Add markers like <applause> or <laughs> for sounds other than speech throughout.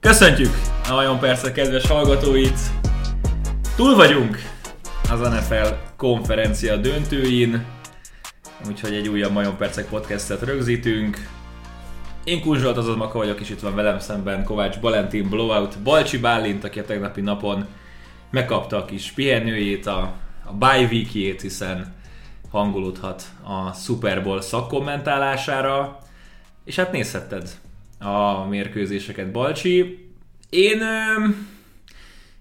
Köszöntjük a nagyon persze kedves hallgatóit! Túl vagyunk az NFL konferencia döntőin, úgyhogy egy újabb Majon Percek podcastet rögzítünk. Én Kuzsolt az Maka vagyok, és itt van velem szemben Kovács Balentin Blowout, Balcsi Bálint, aki a tegnapi napon megkapta a kis pihenőjét, a, a bye weekjét, hiszen hangolódhat a Super Bowl szakkommentálására, és hát nézhetted a mérkőzéseket, Balcsi. Én,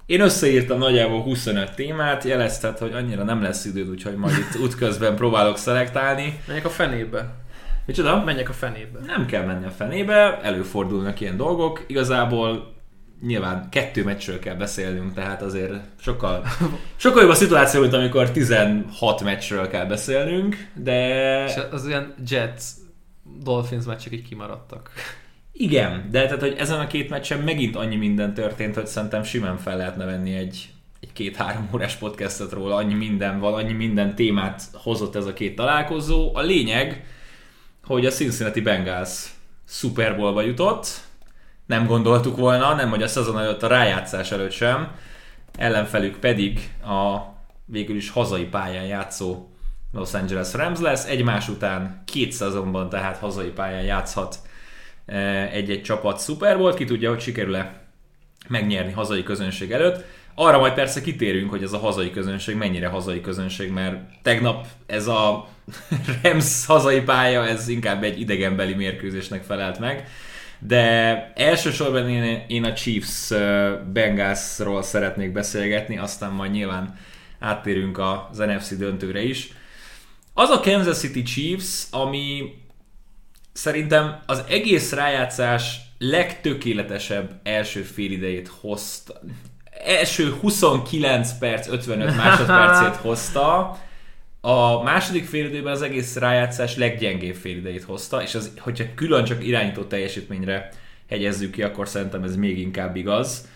én összeírtam nagyjából 25 témát, jelezted, hogy annyira nem lesz időd, úgyhogy majd itt <laughs> útközben próbálok szelektálni. Menjek a fenébe. Micsoda? Menjek a fenébe. Nem kell menni a fenébe, előfordulnak ilyen dolgok. Igazából nyilván kettő meccsről kell beszélnünk, tehát azért sokkal, sokkal jobb a szituáció, mint amikor 16 meccsről kell beszélnünk, de... És az olyan Jets Dolphins meccsek így kimaradtak. Igen, de tehát, hogy ezen a két meccsen megint annyi minden történt, hogy szerintem simán fel lehetne venni egy, egy két-három órás podcastet róla, annyi minden van, annyi minden témát hozott ez a két találkozó. A lényeg, hogy a Cincinnati Bengals Super Bowlba jutott, nem gondoltuk volna, nem hogy a szezon előtt a rájátszás előtt sem, ellenfelük pedig a végül is hazai pályán játszó Los Angeles Rams lesz, egymás után két szezonban tehát hazai pályán játszhat eh, egy-egy csapat Super volt, ki tudja, hogy sikerül-e megnyerni hazai közönség előtt. Arra majd persze kitérünk, hogy ez a hazai közönség mennyire hazai közönség, mert tegnap ez a <laughs> Rams hazai pálya, ez inkább egy idegenbeli mérkőzésnek felelt meg. De elsősorban én, én a Chiefs Bengalsról szeretnék beszélgetni, aztán majd nyilván áttérünk az NFC döntőre is. Az a Kansas City Chiefs, ami szerintem az egész rájátszás legtökéletesebb első félidejét hozta. Első 29 perc, 55 másodpercét hozta. A második félidőben az egész rájátszás leggyengébb félidejét hozta, és az, hogyha külön csak irányító teljesítményre hegyezzük ki, akkor szerintem ez még inkább igaz.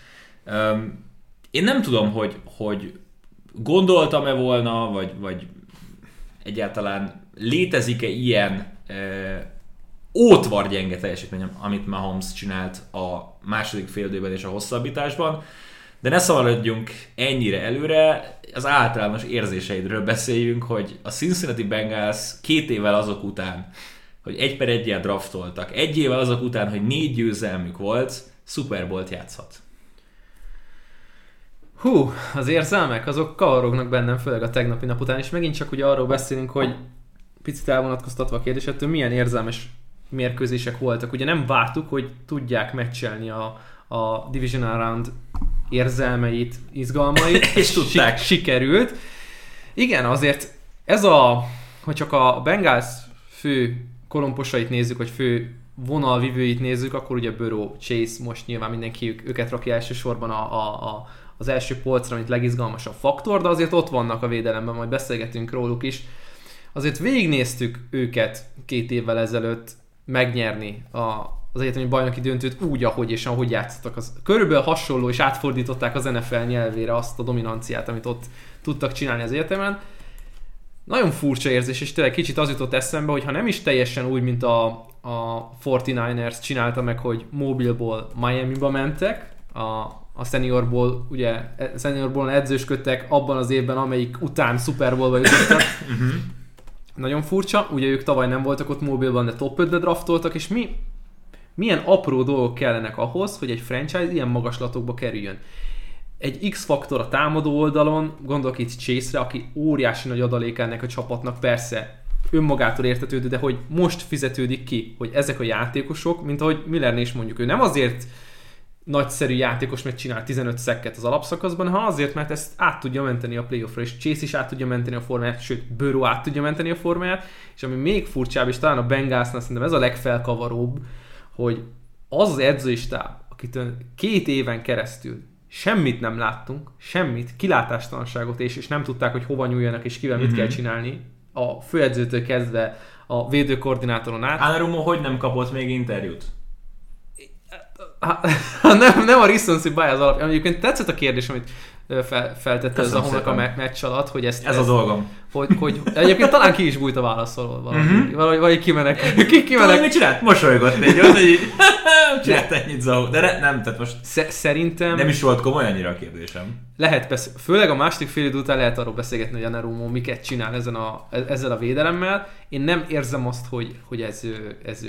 Um, én nem tudom, hogy, hogy gondoltam-e volna, vagy, vagy egyáltalán létezik-e ilyen e, ótvar gyenge teljesítmény, amit Mahomes csinált a második félidőben és a hosszabbításban. De ne szaladjunk ennyire előre, az általános érzéseidről beszéljünk, hogy a Cincinnati Bengals két évvel azok után, hogy egy per egyel draftoltak, egy évvel azok után, hogy négy győzelmük volt, Super Bowl-t játszhat. Hú, az érzelmek, azok kavarognak bennem, főleg a tegnapi nap után, és megint csak ugye arról beszélünk, hogy picit elvonatkoztatva a kérdésettől, milyen érzelmes mérkőzések voltak. Ugye nem vártuk, hogy tudják meccselni a, a Division Round érzelmeit, izgalmait. <laughs> és tudták. sikerült. Igen, azért ez a, hogy csak a Bengals fő kolomposait nézzük, vagy fő vonalvivőit nézzük, akkor ugye Burrow, Chase, most nyilván mindenki őket rakja elsősorban a, a, a, az első polcra, mint legizgalmasabb faktor, de azért ott vannak a védelemben, majd beszélgetünk róluk is. Azért végignéztük őket két évvel ezelőtt megnyerni a, az egyetemi bajnoki döntőt úgy, ahogy és ahogy játszottak. Az körülbelül hasonló, és átfordították az NFL nyelvére azt a dominanciát, amit ott tudtak csinálni az egyetemen. Nagyon furcsa érzés, és tényleg kicsit az jutott eszembe, hogy ha nem is teljesen úgy, mint a, a 49ers csinálta meg, hogy mobilból Miami-ba mentek, a, a seniorból, ugye seniorból edzősködtek abban az évben, amelyik után Super Bowl-ba jutottak. Mhm. Nagyon furcsa, ugye ők tavaly nem voltak ott mobilban, de top 5-be draftoltak, és mi milyen apró dolgok kellenek ahhoz, hogy egy franchise ilyen magaslatokba kerüljön. Egy X-faktor a támadó oldalon, gondolok itt Chase-re, aki óriási nagy adalék ennek a csapatnak, persze önmagától értetődő, de hogy most fizetődik ki, hogy ezek a játékosok, mint ahogy Millernél is mondjuk, ő nem azért nagyszerű játékos, mert csinál 15 szekket az alapszakaszban, hanem azért, mert ezt át tudja menteni a playoffra, és Chase is át tudja menteni a formáját, sőt, Burrow át tudja menteni a formáját, és ami még furcsább, és talán a Bengalsnál szerintem ez a legfelkavaróbb, hogy az az edzőistáb, akit két éven keresztül semmit nem láttunk, semmit, kilátástalanságot és, és nem tudták, hogy hova nyúljanak és kivel mm-hmm. mit kell mhm. csinálni, a főedzőtől kezdve a védőkoordinátoron át. Anarumo hogy nem kapott még interjút? <laughs> nem, nem a recency bias alapján. Egyébként tetszett a kérdés, amit fel, feltette ahonnak a szépen. me- meccs alatt, hogy ezt, Ez a ezt dolgom. hogy, hogy, egyébként talán ki is bújt a válaszoló valahogy, Mhm. valahogy, valahogy kimenek, ki, Tudod, kimenek. mit csinált? Mosolygott egy ott, hogy csinált <laughs> ennyit Zahó. De ne, nem, tehát most Sze- szerintem nem is volt komoly annyira a kérdésem. lehet beszél, főleg a második fél idő után lehet arról beszélgetni, hogy Anarumo miket csinál ezen a, ezzel a védelemmel. Én nem érzem azt, hogy, hogy ez, ez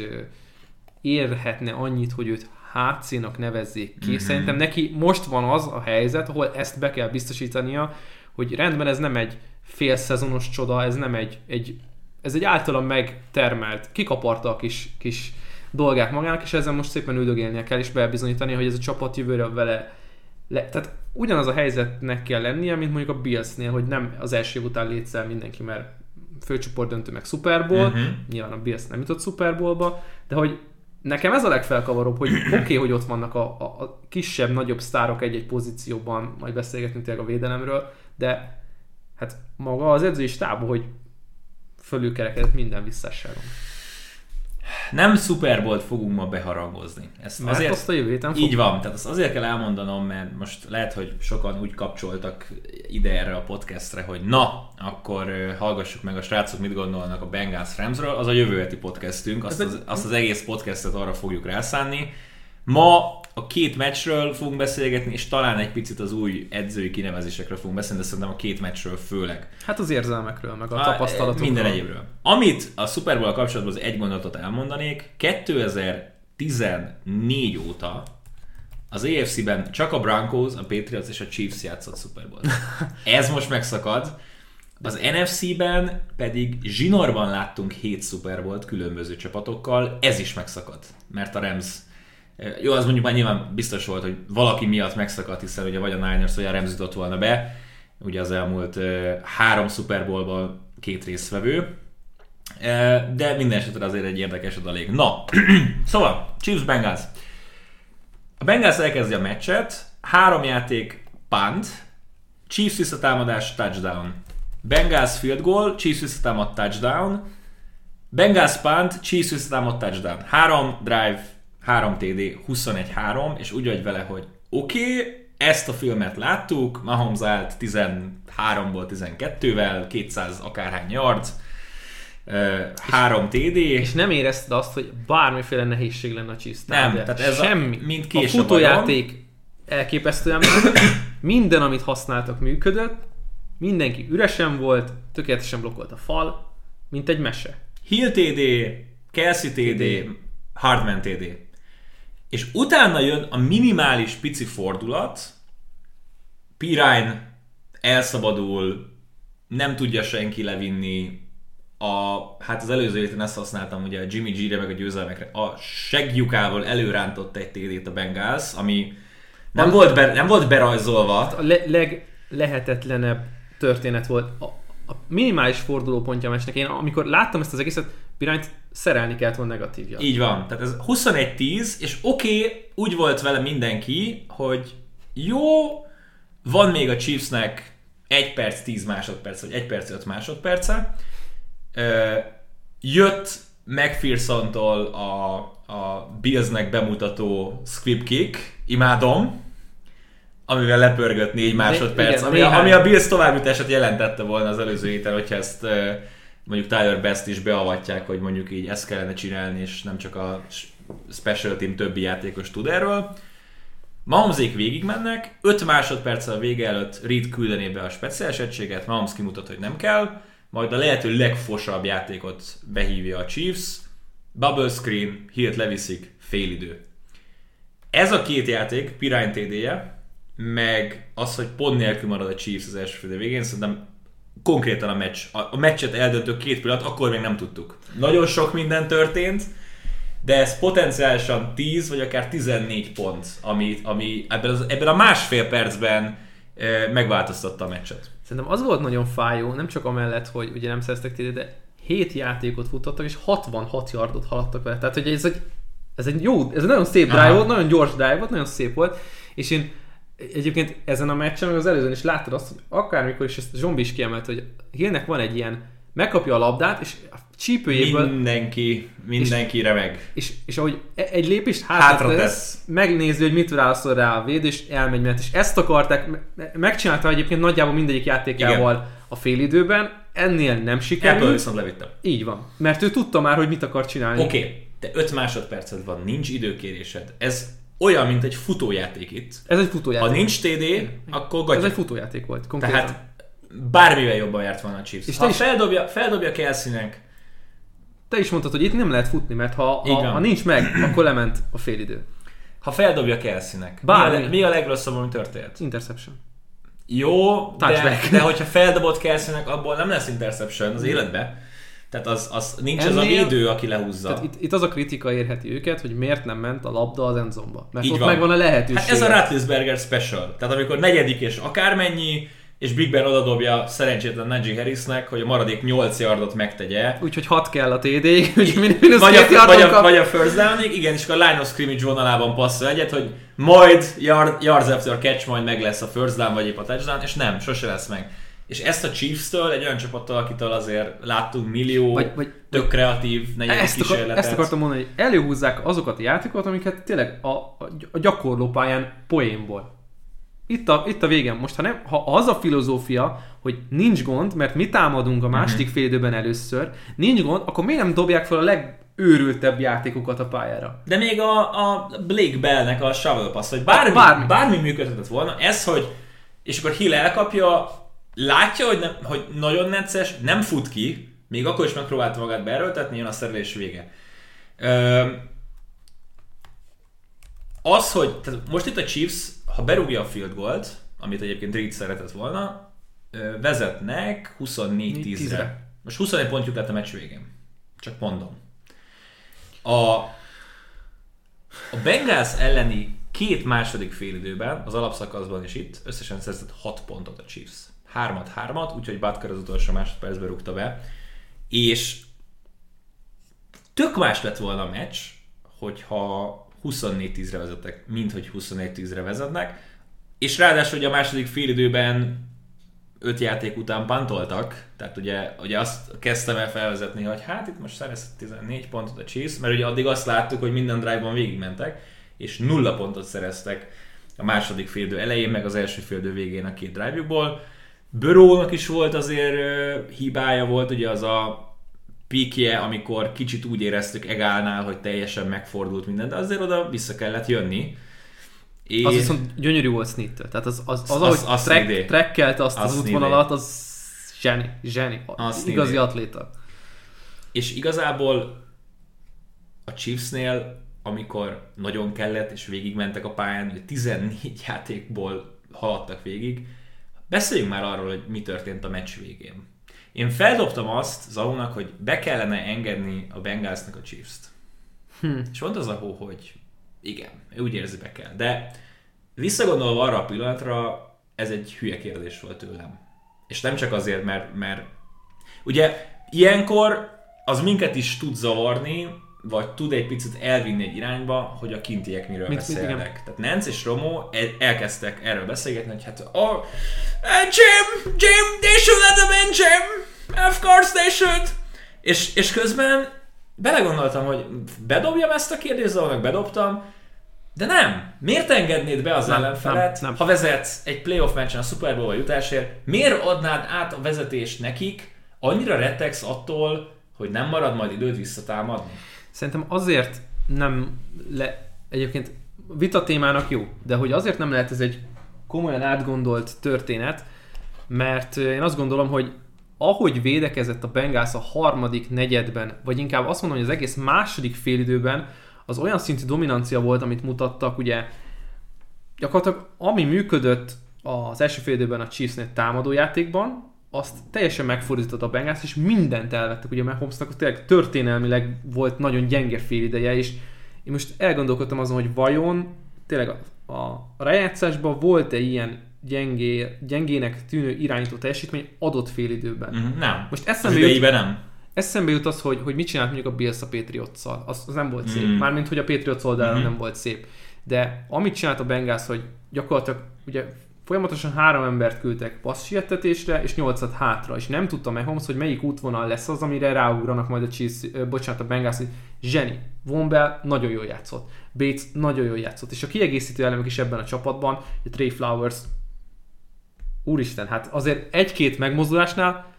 érhetne annyit, hogy őt HC-nak nevezzék ki. Mhm. Szerintem neki most van az a helyzet, ahol ezt be kell biztosítania, hogy rendben ez nem egy fél szezonos csoda, ez nem egy, egy ez egy általam megtermelt, kikaparta a kis, kis dolgát magának, és ezzel most szépen üldögélnie kell, és bebizonyítani, hogy ez a csapat jövőre vele le, tehát ugyanaz a helyzetnek kell lennie, mint mondjuk a Billsnél, hogy nem az első év után létszel mindenki, mert főcsoport döntő meg Super Bowl, Mhm. nyilván a Bills nem jutott Super Bowlba, de hogy nekem ez a legfelkavaróbb, hogy oké, okay, <clears throat> hogy ott vannak a, a, a kisebb, nagyobb sztárok egy-egy pozícióban, majd beszélgetünk tényleg a védelemről, de hát maga az edzői stáb, hogy fölülkerekedett minden visszásságon. Nem Super Bowl-t fogunk ma beharangozni. Ezt Mert azért, azt a jövő héten. Így van, tehát azt azért kell elmondanom, mert most lehet, hogy sokan úgy kapcsoltak ide erre a podcastre, hogy na, akkor hallgassuk meg a srácok, mit gondolnak a Bengals Ramsről. Az a jövő heti podcastünk, azt Ez az, azt az egész podcastet arra fogjuk rászánni. Ma a két meccsről fogunk beszélgetni, és talán egy picit az új edzői kinevezésekről fogunk beszélni, de szerintem a két meccsről főleg. Hát az érzelmekről, meg a tapasztalatokról. Minden egyébről. Amit a Super Bowl kapcsolatban az egy gondolatot elmondanék, 2014 óta az AFC-ben csak a Broncos, a Patriots és a Chiefs játszott Super Bowl. <laughs> Ez most megszakad. Az NFC-ben pedig zsinorban láttunk 7 Super Bowl-t különböző csapatokkal, ez is megszakad, mert a Rams jó, az mondjuk már nyilván biztos volt, hogy valaki miatt megszakadt, hiszen ugye vagy a Niners, vagy a Rams jutott volna be, ugye az elmúlt három Super Bowl-ban két résztvevő, de minden esetre azért egy érdekes adalék. Na, <clears throat> szóval, Chiefs Bengals. A Bengals elkezdi a meccset, három játék punt, Chiefs visszatámadás touchdown. Bengals field goal, Chiefs visszatámad touchdown, Bengals punt, Chiefs visszatámad touchdown. Három drive, 3 TD, 21-3, és úgy vagy vele, hogy oké, okay, ezt a filmet láttuk, Mahomes állt 13-ból 12-vel, 200 akárhány yards, 3 TD, És nem érezted azt, hogy bármiféle nehézség lenne a Chiefs Nem, tehát ez semmi. mint a kés a futójáték elképesztően működött, <coughs> minden, amit használtak, működött, mindenki üresen volt, tökéletesen blokkolt a fal, mint egy mese. Hill TD, Kelsey TD, Hardman TD. És utána jön a minimális pici fordulat, Pirine elszabadul, nem tudja senki levinni, a, hát az előző héten ezt használtam ugye a Jimmy G-re meg a győzelmekre, a segjukával előrántott egy TD-t a Bengals, ami nem volt, be, nem volt berajzolva. A le- leglehetetlenebb történet volt. A, a minimális fordulópontja a meccsnek. Én amikor láttam ezt az egészet, Pirányt szerelni kellett volna negatívja. Így van. Tehát ez 21-10, és oké, okay, úgy volt vele mindenki, hogy jó, van még a Chiefsnek 1 perc 10 másodperc, vagy 1 perc 5 másodperce. Jött McPherson-tól a, a Billsnek bemutató squib kick, imádom, amivel lepörgött 4 másodperc, igen, ami, a, ami a Bills továbbjutását jelentette volna az előző héten, hogyha ezt mondjuk Tyler Best is beavatják, hogy mondjuk így ezt kellene csinálni, és nem csak a special team többi játékos tud erről. Mahomzék végigmennek, 5 másodperccel a vége előtt Reed küldené be a speciális egységet, Mahomes kimutat, hogy nem kell, majd a lehető legfosabb játékot behívja a Chiefs, bubble screen, Hilt leviszik, félidő. Ez a két játék, Pirine TD-je, meg az, hogy pont nélkül marad a Chiefs az első fél végén, szerintem konkrétan a meccs, a, a meccset eldöntő két pillanat, akkor még nem tudtuk. Nagyon sok minden történt, de ez potenciálisan 10 vagy akár 14 pont, ami, ami ebben, az, ebben a másfél percben e, megváltoztatta a meccset. Szerintem az volt nagyon fájó, nem csak amellett, hogy ugye nem szereztek TD, de 7 játékot futottak, és 66 yardot haladtak vele. Tehát, hogy ez egy, ez egy jó, ez egy nagyon szép drive volt, nagyon gyors drive volt, nagyon szép volt, és én egyébként ezen a meccsen, meg az előzőn is láttad azt, hogy akármikor is ezt Zsombi is kiemelt, hogy Hillnek van egy ilyen megkapja a labdát, és a csípőjéből, Mindenki, mindenki remeg. és, és ahogy e- egy lépést Hátra hátra tesz, tesz. megnézi, hogy mit válaszol rá a véd, és elmegy, mert és ezt akarták, me- megcsinálta egyébként nagyjából mindegyik játékával a félidőben, ennél nem Ebből sikerült. viszont levittem. Így van. Mert ő tudta már, hogy mit akar csinálni. Oké, okay, te 5 másodperced van, nincs időkérésed. Ez olyan, mint egy futójáték itt. Ez egy Ha futójáték. nincs TD, akkor Ez gatya. egy futójáték volt, konkrétan. Tehát bármivel jobban járt volna a Chiefs. És ha is- feldobja, feldobja Kelsey-nek, Te is mondtad, hogy itt nem lehet futni, mert ha, ha, ha nincs meg, akkor lement a félidő. ha feldobja Kelsey-nek, mi, Bármi. a, le- mi a legrosszabb, ami történt? Interception. Jó, de, de hogyha feldobott Kelsey-nek, abból nem lesz interception az életbe. Tehát az, az nincs az a Ennél- védő, aki lehúzza. Tehát itt, itt az a kritika érheti őket, hogy miért nem ment a labda az endzomba. Mert Így ott van. megvan a lehetőség. Hát ez a Ratlisberger special. Tehát amikor negyedik és akármennyi, és Big Ben odadobja szerencsétlen Najee Harrisnek, hogy a maradék 8 yardot megtegye. Úgyhogy hat kell a TD, <laughs> hogy min- mínusz Vagy a, vagy, a, vagy a first downig, igen, és akkor a line of scrimmage vonalában passzol egyet, hogy majd yard, yards after catch, majd meg lesz a first down, vagy épp a touchdown, és nem, sose lesz meg. És ezt a Chiefs-től, egy olyan csapattól, akitől azért láttunk millió Vagy, vagy tök kreatív negyedik ezt, akar, kísérletet. ezt akartam mondani, hogy előhúzzák azokat a játékokat, amiket tényleg a, a, a gyakorlópályán poénból. Itt a, itt a végem. Most ha, nem, ha az a filozófia, hogy nincs gond, mert mi támadunk a második Mhm. fél időben először, nincs gond, akkor miért nem dobják fel a legőrültebb játékokat a pályára? De még a, a Blake Bellnek a shovel pass, bármi, Bármi. bármi. bármi működhetett volna, ez, hogy és akkor Hill elkapja, látja, hogy, nem, hogy nagyon necces, nem fut ki, még akkor is megpróbálta magát beerőltetni, jön a szerelés vége. Ö, az, hogy tehát most itt a Chiefs, ha berúgja a field goalt, amit egyébként Reed szeretett volna, vezetnek 24-10-re. 10-re. Most 21 pontjuk lett a meccs végén. Csak mondom. A, a Bengals elleni két második félidőben, az alapszakaszban is itt, összesen szerzett 6 pontot a Chiefs. Hármat, hármat, úgyhogy Butker az utolsó másodpercben rúgta be. És tök más lett volna a meccs, hogyha 24-10-re vezettek, mint hogy 21-10-re vezetnek. És ráadásul ugye a második félidőben öt játék után pantoltak, tehát ugye, ugye azt kezdtem el felvezetni, hogy hát itt most szerezett 14 pontot a Chiefs, mert ugye addig azt láttuk, hogy minden drive-ban végigmentek, és nulla pontot szereztek a második félidő elején, meg az első félidő végén a két drive-jukból. Börónak is volt azért hibája volt, ugye az a pikje, amikor kicsit úgy éreztük Egálnál, hogy teljesen megfordult minden, de azért oda vissza kellett jönni. És Az viszont gyönyörű volt Snittől. Tehát az, az, az, Az- ahogy az track, trekkelte azt az, Az útvonalat, az zseni, zseni. Az Igazi idé. atléta. És igazából a Chiefsnél, amikor nagyon kellett, és végigmentek a pályán, hogy 14 játékból haladtak végig, beszéljünk már arról, hogy mi történt a meccs végén. Én feldobtam azt Zaunak, hogy be kellene engedni a Bengalsnak a Chiefs-t. Hm. És mondta az a hó, hogy igen, ő úgy érzi be kell. De visszagondolva arra a pillanatra, ez egy hülye kérdés volt tőlem. És nem csak azért, mert, mert ugye ilyenkor az minket is tud zavarni, vagy tud egy picit elvinni egy irányba, hogy a kintiek miről Mit- mit- beszélnek. igen. Tehát Nance és Romo el- elkezdtek erről beszélgetni, hogy hát oh, uh, Jim, Jim, they should let them in, Jim! Of course they should! És, és közben belegondoltam, hogy bedobjam ezt a kérdést, meg bedobtam, de nem. Miért engednéd be az Nem, ellenfelet, nem, nem. ha vezetsz egy playoff meccsen a Super Bowl jutásért, miért adnád át a vezetést nekik, annyira rettegsz attól, hogy nem marad majd időd visszatámadni? Szerintem azért nem le... Egyébként vita témának jó, de hogy azért nem lehet ez egy komolyan átgondolt történet, mert én azt gondolom, hogy ahogy védekezett a Bengals a harmadik negyedben, vagy inkább azt mondom, hogy az egész második félidőben, az olyan szintű dominancia volt, amit mutattak, ugye gyakorlatilag ami működött az első félidőben a Chiefsnél támadójátékban, azt teljesen megfordított a Bengals, és mindent elvettek. Ugye Mahomesnak tényleg történelmileg volt nagyon gyenge félideje, és én most elgondolkodtam azon, hogy vajon tényleg a, a rájátszásban volt-e ilyen gyengé, gyengének tűnő irányító teljesítmény adott félidőben. Mm, nem. Most Az eszembe jut, idejében nem. eszembe jut az, hogy, hogy mit csinált mondjuk a Bills a Patriots-szal. Az, az nem volt szép. Mm. Mármint, hogy a Patriots oldalon Mhm. nem volt szép. De amit csinált a Bengals, hogy gyakorlatilag ugye Folyamatosan három embert küldtek passzsietetésre, és nyolcat hátra, és nem tudta Mahomes, hogy melyik útvonal lesz az, amire ráugranak majd a Chiefs, bocsánat, a Bengals, zseni. Von nagyon jól játszott. Bates nagyon jól játszott. És a kiegészítő elemek is ebben a csapatban, a Trey Flowers, úristen, hát azért egy-két megmozdulásnál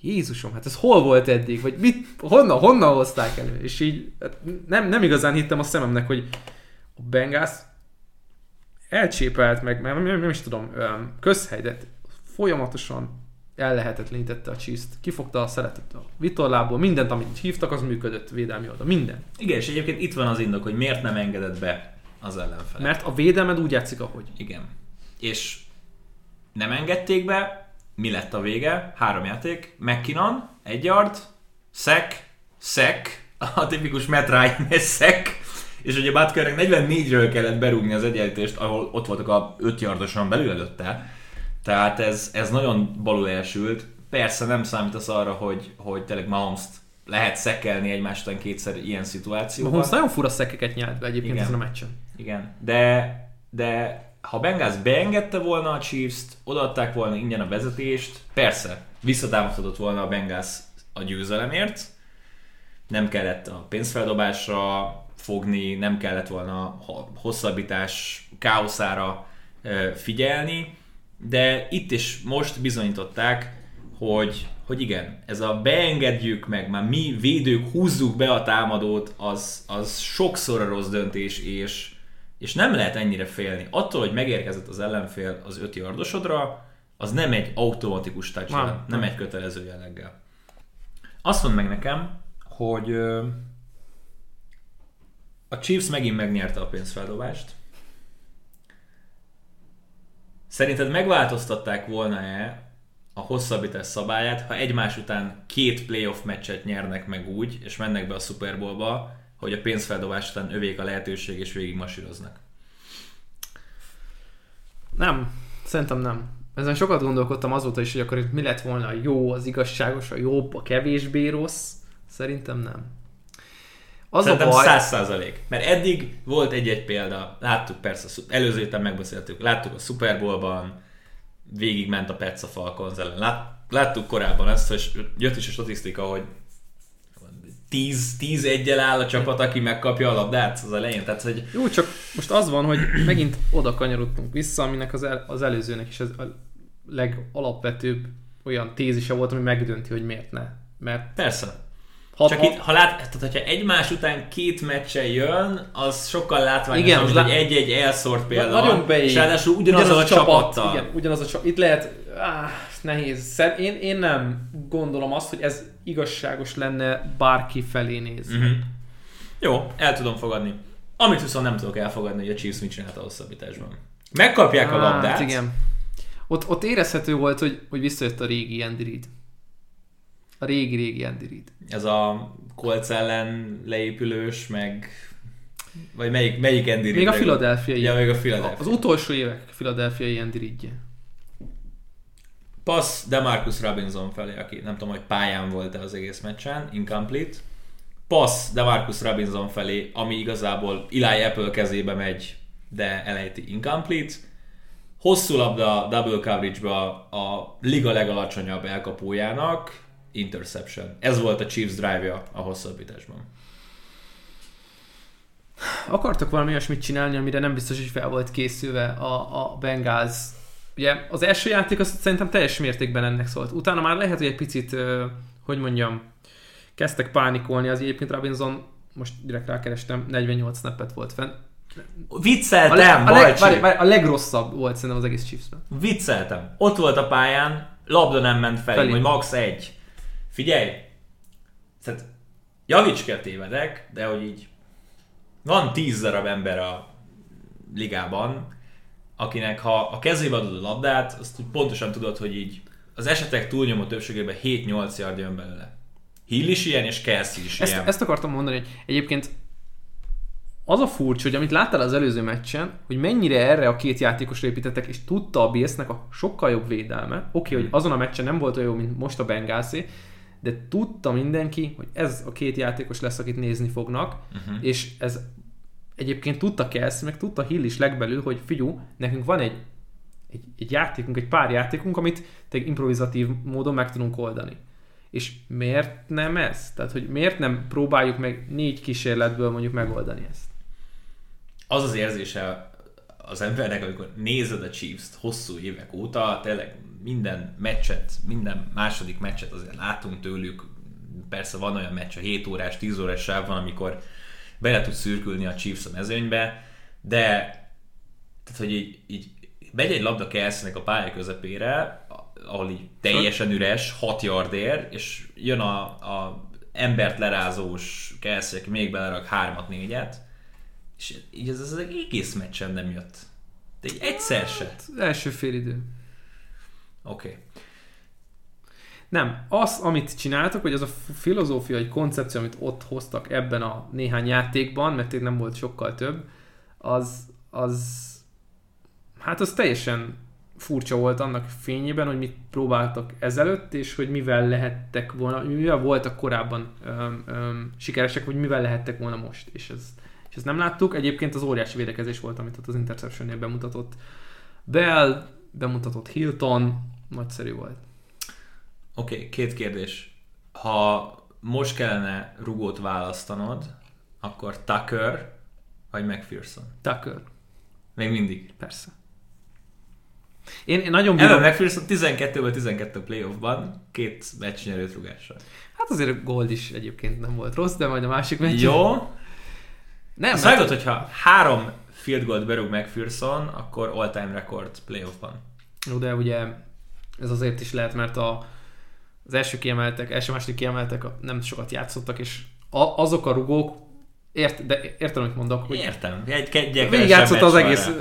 Jézusom, hát ez hol volt eddig? Vagy mit, honnan, honnan hozták elő? És így hát nem, nem igazán hittem a szememnek, hogy a Bengals elcsépelt meg, mert nem, nem is tudom, öm, közhely, de folyamatosan ellehetetlenítette a chiefs Kifogta a szeretet a vitorlából, mindent, amit hívtak, az működött védelmi oldal. Minden. Igen, és egyébként itt van az indok, hogy miért nem engedett be az ellenfelet. Mert a védelmed úgy játszik, ahogy. Igen. És nem engedték be, mi lett a vége? Három játék. McKinnon, egy yard, sack, sack, a tipikus Matt Ryan sack, és ugye Butkernek 44-ről kellett berúgni az egyenlítést, ahol ott voltak a 5 yardosan belül előtte. Tehát ez, ez nagyon balul elsült. Persze nem számítasz arra, hogy, hogy tényleg mahomes lehet szekelni egymás után kétszer ilyen szituációban. Mahomes nagyon fura szekeket nyelt be egyébként Igen. ezen a meccsen. Igen, de, de ha Bengals beengedte volna a Chiefs-t, odaadták volna ingyen a vezetést, persze, visszatámasztott volna a Bengals a győzelemért, nem kellett a pénzfeldobásra fogni, nem kellett volna hosszabbítás káoszára figyelni, de itt is most bizonyították, hogy, hogy igen, ez a beengedjük meg, már mi védők húzzuk be a támadót, az, az sokszor a rossz döntés, és, és nem lehet ennyire félni. Attól, hogy megérkezett az ellenfél az öt yardosodra, az nem egy automatikus touchdown, Nem, egy kötelező jelleggel. Azt mondd meg nekem, hogy a Chiefs megint megnyerte a pénzfeldobást. Szerinted megváltoztatták volna-e a hosszabbítás szabályát, ha egymás után két playoff meccset nyernek meg úgy, és mennek be a Super Bowlba, hogy a pénzfeldobás után övék a lehetőség, és végig masíroznak? Nem, szerintem nem. Ezen sokat gondolkodtam azóta is, hogy akkor mi lett volna a jó, az igazságos, a jobb, a kevésbé rossz. Szerintem nem. Az Szerintem a baj... száz százalék. Mert eddig volt egy-egy példa, láttuk persze, előző héten megbeszéltük, láttuk a Super Bowlban, végig ment a Pets a Falcons ellen. Lát, láttuk korábban ezt, és jött is a statisztika, hogy 10, 10 egyel áll a csapat, aki megkapja a labdát az elején. Tehát, hogy Jó, csak most az van, hogy megint oda kanyarodtunk vissza, aminek az, el, az előzőnek is az a legalapvetőbb olyan tézise volt, ami megdönti, hogy miért ne. Mert persze. Ha, Csak ha, itt, ha lát, tehát hogyha egymás után két meccsen jön, az sokkal látványosabb, mint lá- egy-egy elszórt példa. nagyon beég. És ráadásul ugyanaz, a, csapattal. Igen, ugyanaz a csapat. Itt lehet, áh, nehéz. Szer- Én, én nem gondolom azt, hogy ez igazságos lenne bárki felé nézni. Uh-huh. Jó, el tudom fogadni. Amit viszont nem tudok elfogadni, hogy a Chiefs mit csinált a hosszabbításban. Megkapják a labdát. Hát igen. Ott, ott érezhető volt, hogy, hogy visszajött a régi Andy Reid. A régi-régi Andy Reid. Ez a Colts ellen leépülős, meg... Vagy melyik, melyik Andy Még Reid? a Philadelphia-i. Ja, még a Philadelphia. Az utolsó évek Philadelphia-i Andy Reidje. Passz Demarcus Robinson felé, aki nem tudom, hogy pályán volt-e az egész meccsen, incomplete. Passz Demarcus Robinson felé, ami igazából Eli Apple kezébe megy, de elejti incomplete. Hosszú labda double coverage-ba a liga legalacsonyabb elkapójának, interception. Ez volt a Chiefs drive-ja a hosszabbításban. Akartak valami olyasmit csinálni, amire nem biztos, hogy fel volt készülve a, a Bengals. Ugye az első játék az szerintem teljes mértékben ennek szólt. Utána már lehet, hogy egy picit, hogy mondjam, kezdtek pánikolni. Az egyébként Robinson, most direkt rákerestem, 48 snappet volt fenn. A, Vicceltem, leg, a, leg, várj, várj, a legrosszabb volt szerintem az egész Chiefsben. Vicceltem. Ott volt a pályán, labda nem ment felé, Felé. vagy max. egy. Figyelj! Tehát javíts kell tévedek, de hogy így van tíz darab ember a ligában, akinek ha a kezébe adod a labdát, azt pontosan tudod, hogy így az esetek túlnyomó többségében 7-8 yard jön belőle. Hill is ilyen, és Kelsey is Ezt, ilyen. ezt akartam mondani, hogy egyébként az a furcsa, hogy amit láttál az előző meccsen, hogy mennyire erre a két játékosra építettek, és tudta a Billsnek a sokkal jobb védelme. Oké, okay, Hmm. hogy azon a meccsen nem volt olyan jó, mint most a Bengalsé, de tudta mindenki, hogy ez a két játékos lesz, akit nézni fognak, uh-huh. és ez egyébként tudta Kelsey, meg tudta Hill is legbelül, hogy figyú, nekünk van egy egy, egy játékunk, egy pár játékunk, amit te improvizatív módon meg tudunk oldani. És miért nem ez? Tehát, hogy miért nem próbáljuk meg négy kísérletből mondjuk megoldani ezt? Az az érzése az embernek, amikor nézed a Chiefs-t hosszú évek óta, tényleg minden meccset, minden második meccset azért látunk tőlük, persze van olyan meccs, a 7 órás, 10 órás sáv van, amikor bele tud szürkülni a Chiefs a mezőnybe, de tehát, hogy így, így megy egy labda Kelseynek a pálya közepére, ahol így teljesen üres, 6 yardér, és jön a, a embert lerázós Kelsey, aki még belerak 3-at, 4-et, és így ez az egész meccsen nem jött. De egy egyszer se. Első fél idő. Oké. Okay. Nem, az, amit csináltak, hogy az a filozófia, egy koncepció, amit ott hoztak ebben a néhány játékban, mert nem volt sokkal több, az, az hát az teljesen furcsa volt annak fényében, hogy mit próbáltak ezelőtt, és hogy mivel lehettek volna, mivel voltak korábban öm, öm, sikeresek, hogy mivel lehettek volna most. És, ez, és ezt nem láttuk. Egyébként az óriási védekezés volt, amit ott az Interception-nél bemutatott Bell, bemutatott Hilton, nagyszerű volt. Oké, okay, két kérdés. Ha most kellene rugót választanod, akkor Tucker vagy McPherson? Tucker. Még mindig? Persze. Én, én nagyon bírom... Evan McPherson 12 12 playoffban, két meccs nyerőt rugással. Hát azért Gold is egyébként nem volt rossz, de majd a másik meccs. Jó. Nem, Számított, mert... hogyha három field goal berúg McPherson, akkor all-time record playoffban. Jó, de ugye ez azért is lehet, mert a, az első kiemeltek, első-második kiemeltek nem sokat játszottak, és a, azok a rugók, ért, de értem, amit mondok. Hogy értem, egy, egy végigjátszott az egész, rá.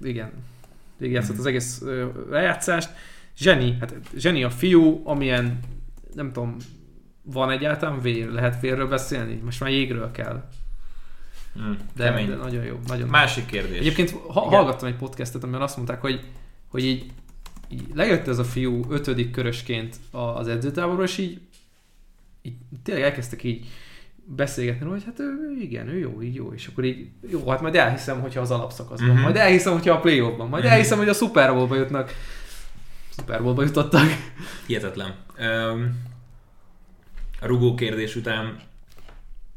igen, végigjátszott mm. az egész lejátszást. Zseni, hát zseni a fiú, amilyen, nem tudom, van egyáltalán vér, lehet vérről beszélni? Most már jégről kell. Mm, de, de, nagyon jó. Nagyon Másik kérdés. Egyébként ha, hallgattam egy podcastet, amiben azt mondták, hogy, hogy így, így lejött ez a fiú ötödik körösként az edzőtáborról, és így, így tényleg elkezdtek így beszélgetni, hogy hát ő, igen, ő jó, így jó, és akkor így, jó, hát majd elhiszem, hogyha az alapszakaszban, uh-huh. majd elhiszem, hogyha a play ban majd uh-huh. elhiszem, hogy a Super Bowl-ba jutnak. Super Bowl-ba jutottak. Hihetetlen. Um, a rugó kérdés után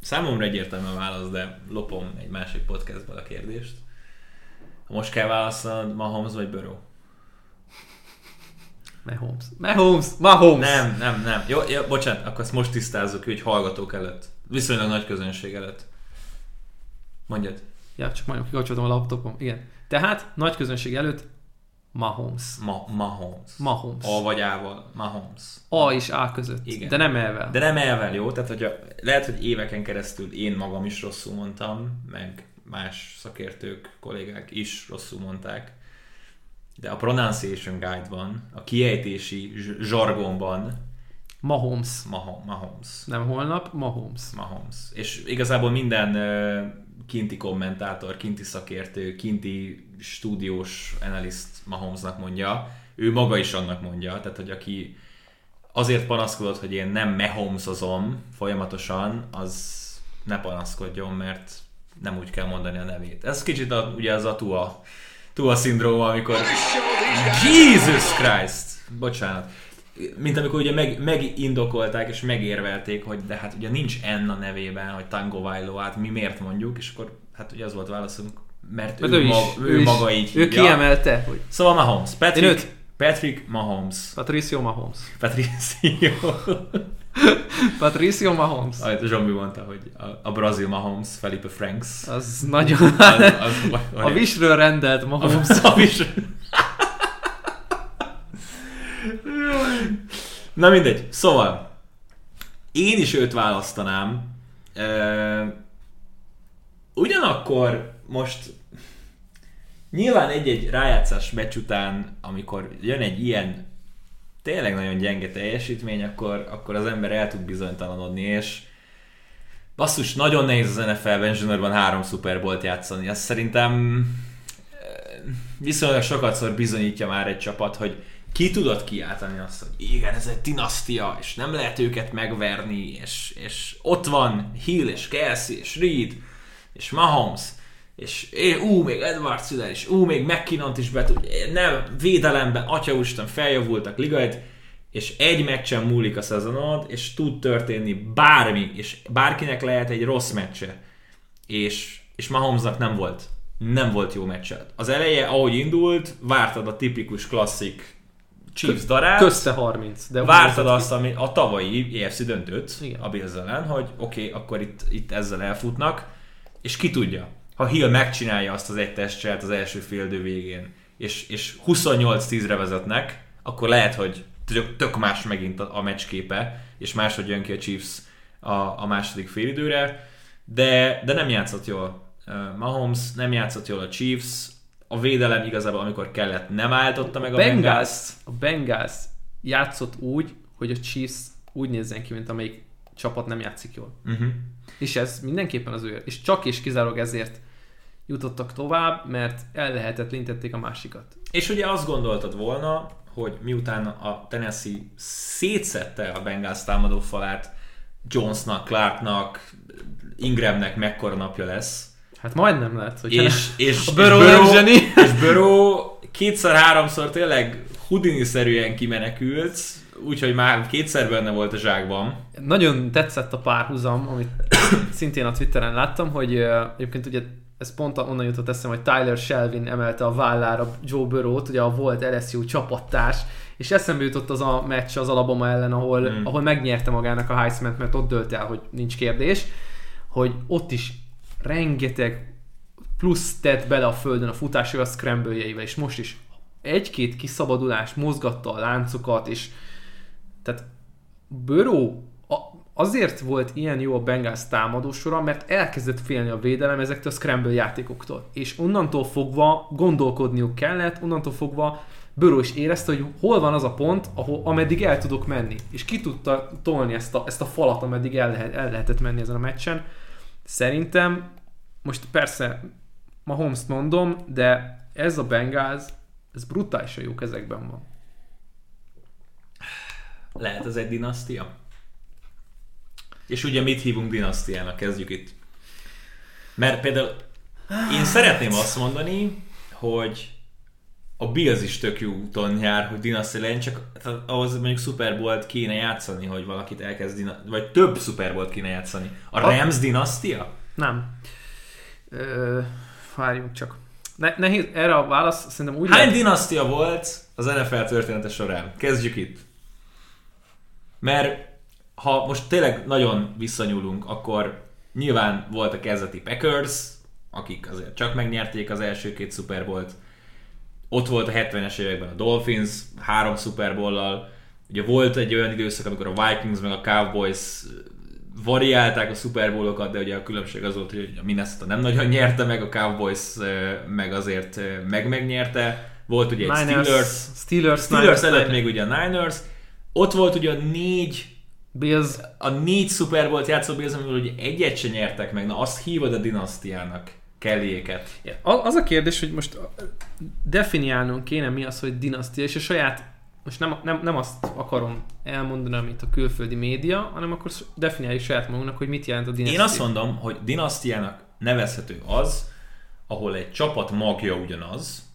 számomra egyértelmű a válasz, de lopom egy másik podcastból a kérdést. Ha most kell választanod, Mahomes vagy Burrow? Mahomes. Mahomes. Mahomes. Nem, nem, nem. Jó, jó, bocsánat, akkor ezt most tisztázzuk, hogy hallgatók előtt. Viszonylag nagy közönség előtt. Mondjad. Ja, csak majdnem kikapcsoltam a laptopom. Igen. Tehát nagy közönség előtt Mahomes. Ma, Mahomes. Mahomes. A vagy A-val. Mahomes. A és A között. Igen. De nem elvel. De nem elvel, jó? Tehát, hogy lehet, hogy éveken keresztül én magam is rosszul mondtam, meg más szakértők, kollégák is rosszul mondták. De a pronunciation guide-ban, a kiejtési zsargonban Mahomes. Mahomes. Mahomes. Nem holnap, Mahomes. Mahomes. És igazából minden kinti kommentátor, kinti szakértő, kinti stúdiós analyst Mahomesnak mondja, ő maga is annak mondja, tehát hogy aki azért panaszkodott, hogy én nem Mahomesozom folyamatosan, az ne panaszkodjon, mert nem úgy kell mondani a nevét. Ez kicsit a, ugye az a Tua, szindróma, amikor Jesus Christ! Bocsánat mint amikor ugye meg, megindokolták és megérvelték, hogy de hát ugye nincs N a nevében, hogy Tango Vailoát, mi miért mondjuk, és akkor hát ugye az volt válaszunk, mert, mert ő, ő, is, maga, ő, ő is, maga így Ő hívja. kiemelte, hogy... Szóval Mahomes. Patrick, Patrick Mahomes. Patricio Mahomes. Patricio. <laughs> Patricio Mahomes. Ahogy Zsombi mondta, hogy a, a brazil Mahomes, Felipe Franks. Az nagyon... Az, az, az, <laughs> a Visről rendelt Mahomes. A, a Visről... Na mindegy. Szóval, én is őt választanám. ugyanakkor most nyilván egy-egy rájátszás meccs után, amikor jön egy ilyen tényleg nagyon gyenge teljesítmény, akkor, akkor az ember el tud bizonytalanodni, és basszus, nagyon nehéz az NFL-ben zsúnorban három Super játszani. Azt szerintem viszonylag sokatszor bizonyítja már egy csapat, hogy ki tudod kiáltani azt, hogy igen, ez egy dinasztia, és nem lehet őket megverni, és, és ott van Hill, és Kelsey, és Reed, és Mahomes, és é, ú, még Edward Szüler is, ú, még McKinnon is be nem, védelemben, atyaústen feljavultak ligait, és egy meccsen múlik a szezonod, és tud történni bármi, és bárkinek lehet egy rossz meccse, és, és Mahomesnak nem volt. Nem volt jó meccse. Az eleje, ahogy indult, vártad a tipikus klasszik Chiefs darát. Közte 30. De vártad azt, ami a tavalyi EFC döntőt Igen. a Bills ellen, hogy oké, okay, akkor itt, itt ezzel elfutnak, és ki tudja, ha Hill megcsinálja azt az egy testcselt az első féldő végén, és, és 28-10-re vezetnek, akkor lehet, hogy tök, tök más megint a, a meccsképe, és máshogy jön ki a Chiefs a, a második félidőre, de, de nem játszott jól Mahomes, nem játszott jól a Chiefs, a védelem igazából, amikor kellett, nem állította meg a, a Bengals. A Bengals játszott úgy, hogy a Chiefs úgy nézzen ki, mint amelyik csapat nem játszik jól. Uh-huh. És ez mindenképpen az ő, és csak és kizárólag ezért jutottak tovább, mert ellehetetlenítették a másikat. És ugye azt gondoltad volna, hogy miután a Tennessee szétszette a Bengals támadó falát, Jonesnak, Clarknak, Ingramnek mekkora napja lesz. Hát majdnem lett, hogy és, <laughs> és, a Burrow, és, Burrow, <laughs> és Burrow kétszer-háromszor tényleg Houdini-szerűen kimenekült, úgyhogy már kétszer benne volt a zsákban. Nagyon tetszett a párhuzam, amit <coughs> szintén a Twitteren láttam, hogy egyébként ugye ez pont onnan jutott eszem, hogy Tyler Shelvin emelte a vállára Joe Burrow-t, ugye a volt LSU csapattárs, és eszembe jutott az a meccs az Alabama ellen, ahol, mm. ahol megnyerte magának a heisman mert ott dölt el, hogy nincs kérdés, hogy ott is rengeteg plusz tett bele a földön a futásra a scramble és most is egy-két kiszabadulás mozgatta a láncokat, és tehát Burrow azért volt ilyen jó a Bengals támadósora, mert elkezdett félni a védelem ezektől a scramble játékoktól. És onnantól fogva gondolkodniuk kellett, onnantól fogva Böró is érezte, hogy hol van az a pont, ahol, ameddig el tudok menni. És ki tudta tolni ezt a, ezt a falat, ameddig el, lehet, el lehetett menni ezen a meccsen. Szerintem, most persze ma Holmes mondom, de ez a Bengals, ez brutálisan jó kezekben van. Lehet ez egy dinasztia? És ugye mit hívunk dinasztiának? Kezdjük itt. Mert például én szeretném azt mondani, hogy a Bills is tök jó úton jár, hogy dinasztia legyen, csak ahhoz mondjuk Super Bowl-t kéne játszani, hogy valakit elkezd dinasztia, vagy több Super Bowl-t kéne játszani. A Rams a... dinasztia? Nem. Ö, várjunk csak. Ne, nehéz, erre a válasz szerintem úgy Hány lehet... dinasztia volt az NFL története során? Kezdjük itt. Mert ha most tényleg nagyon visszanyúlunk, akkor nyilván volt a kezdeti Packers, akik azért csak megnyerték az első két Super Bowl-t. Ott volt a 70-es években a Dolphins, három Super Bowl-lal. Ugye volt egy olyan időszak, amikor a Vikings meg a Cowboys variálták a Super Bowl-okat, de ugye a különbség az volt, hogy a Minnesota nem nagyon nyerte meg, a Cowboys meg azért meg megnyerte. Volt ugye egy Niners, Steelers, Steelers, Steelers előtt Niners. még ugye a Niners. Ott volt ugye négy Bills... A négy Super Bowl-t játszó Bills, amiből ugye egyet se nyertek meg, na azt hívod a dinasztiának. Kellyéket. Az a kérdés, hogy most definiálnunk kéne mi az, hogy dinasztia, és a saját, most nem, nem, nem azt akarom elmondani, amit a külföldi média, hanem akkor definiáljuk saját magunknak, hogy mit jelent a dinasztia. Én azt mondom, hogy dinasztiának nevezhető az, ahol egy csapat magja ugyanaz,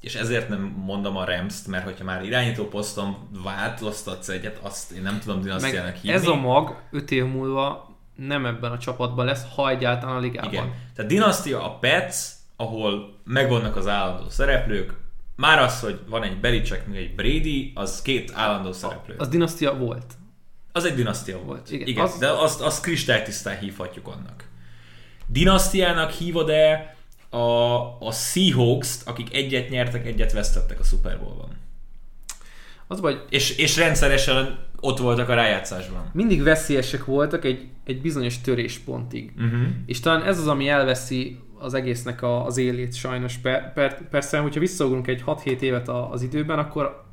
és ezért nem mondom a Rams-t, mert hogyha már irányító poszton változtatsz egyet, azt én nem tudom dinasztiának hívni. ez a mag 5 év múlva nem ebben a csapatban lesz, ha egyáltalán a ligában. Igen. Tehát dinasztia a Pets, ahol megvannak az állandó szereplők, már az, hogy van egy Belichick, meg egy Brady, az két állandó szereplő. Az dinasztia volt. Az egy dinasztia volt. Igen, Igen az... de azt, azt kristálytisztán hívhatjuk annak. Dinasztiának hívod-e a, a Seahawks-t, akik egyet nyertek, egyet vesztettek a Super Bowl-ban. Az vagy... És, és rendszeresen ott voltak a rájátszásban. Mindig veszélyesek voltak egy, egy bizonyos töréspontig. Uh-huh. És talán ez az, ami elveszi az egésznek a, az élét sajnos. Per, per, persze, hogyha visszaugrunk egy 6-7 évet az időben, akkor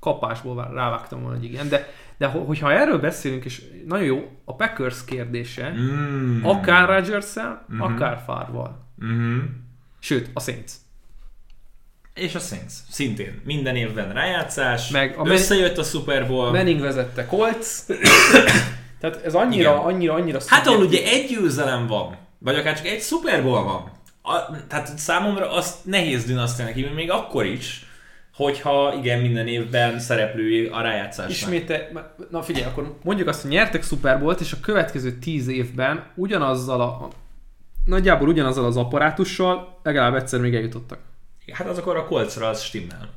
kapásból rávágtam volna, hogy igen. De, de hogyha erről beszélünk, és nagyon jó, a Packers kérdése, mm. akár rodgers mm-hmm. akár Fárval. Mm-hmm. Sőt, a Saints. És a Saints. Szintén. Minden évben rájátszás. Meg a összejött a Super Bowl. Manning vezette Colts. <coughs> Tehát ez annyira, Igen. annyira, annyira Hát ahol ugye egy győzelem van, vagy akár csak egy Super Bowl van. A, tehát számomra azt nehéz dinasztiának hívni, még akkor is, hogyha igen, minden évben szereplői a rájátszásnak. Ismét, na figyelj, akkor mondjuk azt, hogy nyertek Super Bowl-t, és a következő tíz évben ugyanazzal a, nagyjából ugyanazzal az apparátussal legalább egyszer még eljutottak. Hát az akkor a kolcra az stimmel.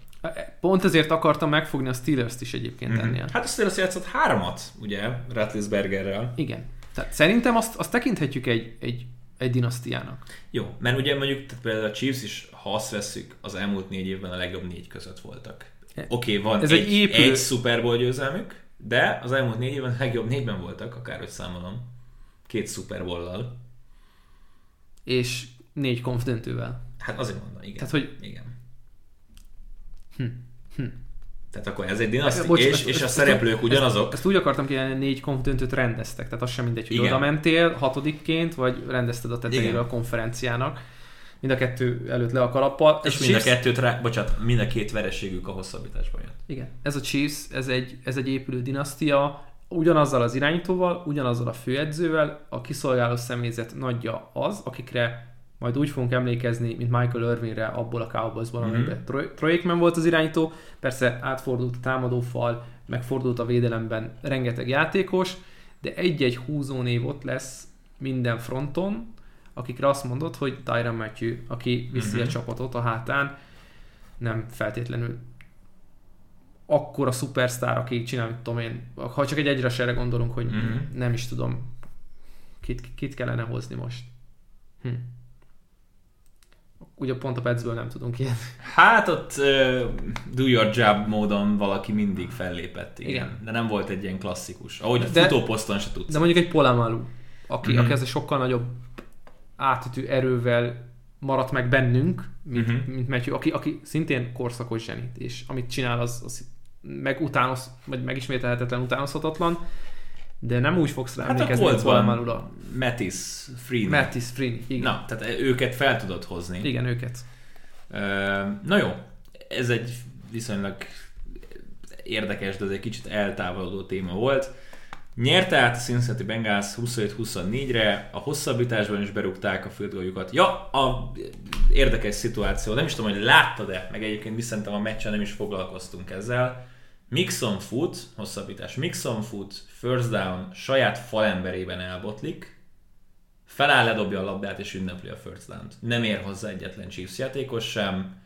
Pont ezért akartam megfogni a Steelers-t is egyébként mm-hmm. ennél. Hát a Steelers játszott háromat, ugye, Ratlisbergerrel. Igen. Tehát szerintem azt, azt tekinthetjük egy, egy, egy dinasztiának. Jó, mert ugye mondjuk tehát például a Chiefs is, ha azt veszük, az elmúlt négy évben a legjobb négy között voltak. E, Oké, okay, van Ez egy, egy, épülő... egy Super Bowl győzelmük, de az elmúlt négy évben a legjobb négyben voltak, akárhogy számolom. Két Super Bowl-lal. És négy konf döntővel. Hát azért mondom, igen. Tehát, hogy igen. Hm. Hm. Tehát akkor ez egy dinasztia, Bocs, és, ezt, és a ezt, szereplők ugyanazok. Ezt, ezt úgy akartam hogy négy konf rendeztek, tehát az sem mindegy, hogy oda mentél hatodikként, vagy rendezted a tetejére a konferenciának. Mind a kettő előtt le a kalappal. És mind a kettőt, rá, bocsánat, mind a két vereségük a hosszabbításban jött. Igen, ez a Chiefs, ez egy, ez egy épülő dinasztia, ugyanazzal az irányítóval, ugyanazzal a főedzővel, a kiszolgáló személyzet nagyja az, akikre majd úgy fogunk emlékezni, mint Michael Irvinre abból a Cowboysból, mm-hmm. amiben Troy, Troy Aikman volt az irányító, persze átfordult a támadófal, megfordult a védelemben rengeteg játékos, de egy-egy húzónév ott lesz minden fronton, akikre azt mondod, hogy Tyron Matthew, aki viszi mm-hmm. a csapatot a hátán, nem feltétlenül akkor a szupersztár, aki csinál, mit tudom én, ha csak egy egyre gondolunk, hogy mm-hmm. nem is tudom, kit, kit kellene hozni most. Hm ugye pont a Petsből nem tudunk ilyet. Hát ott uh, do your job módon valaki mindig fellépett, igen. igen. De nem volt egy ilyen klasszikus. Ahogy de, futóposzton se tudsz. De mondjuk egy Polamalu, aki, mm-hmm. aki ez sokkal nagyobb átütő erővel maradt meg bennünk, mint, mm-hmm. mint Matthew, aki, aki szintén korszakos zsenit, és amit csinál, az, az meg utánoz, vagy megismételhetetlen utánozhatatlan de nem úgy fogsz rá hát emlékezni, hogy Balmanula. Metis, Free. Metis, Free, igen. Na, tehát őket fel tudod hozni. Igen, őket. Na jó, ez egy viszonylag érdekes, de ez egy kicsit eltávolodó téma volt. Nyerte át a Cincinnati Bengals 27-24-re, a hosszabbításban is berúgták a főtgójukat. Ja, a érdekes szituáció, nem is tudom, hogy láttad-e, meg egyébként szerintem a meccsen nem is foglalkoztunk ezzel. Mixon fut, hosszabbítás, Mixon fut, first down, saját falemberében elbotlik, feláll, ledobja a labdát és ünnepli a first down-t. Nem ér hozzá egyetlen Chiefs játékos sem.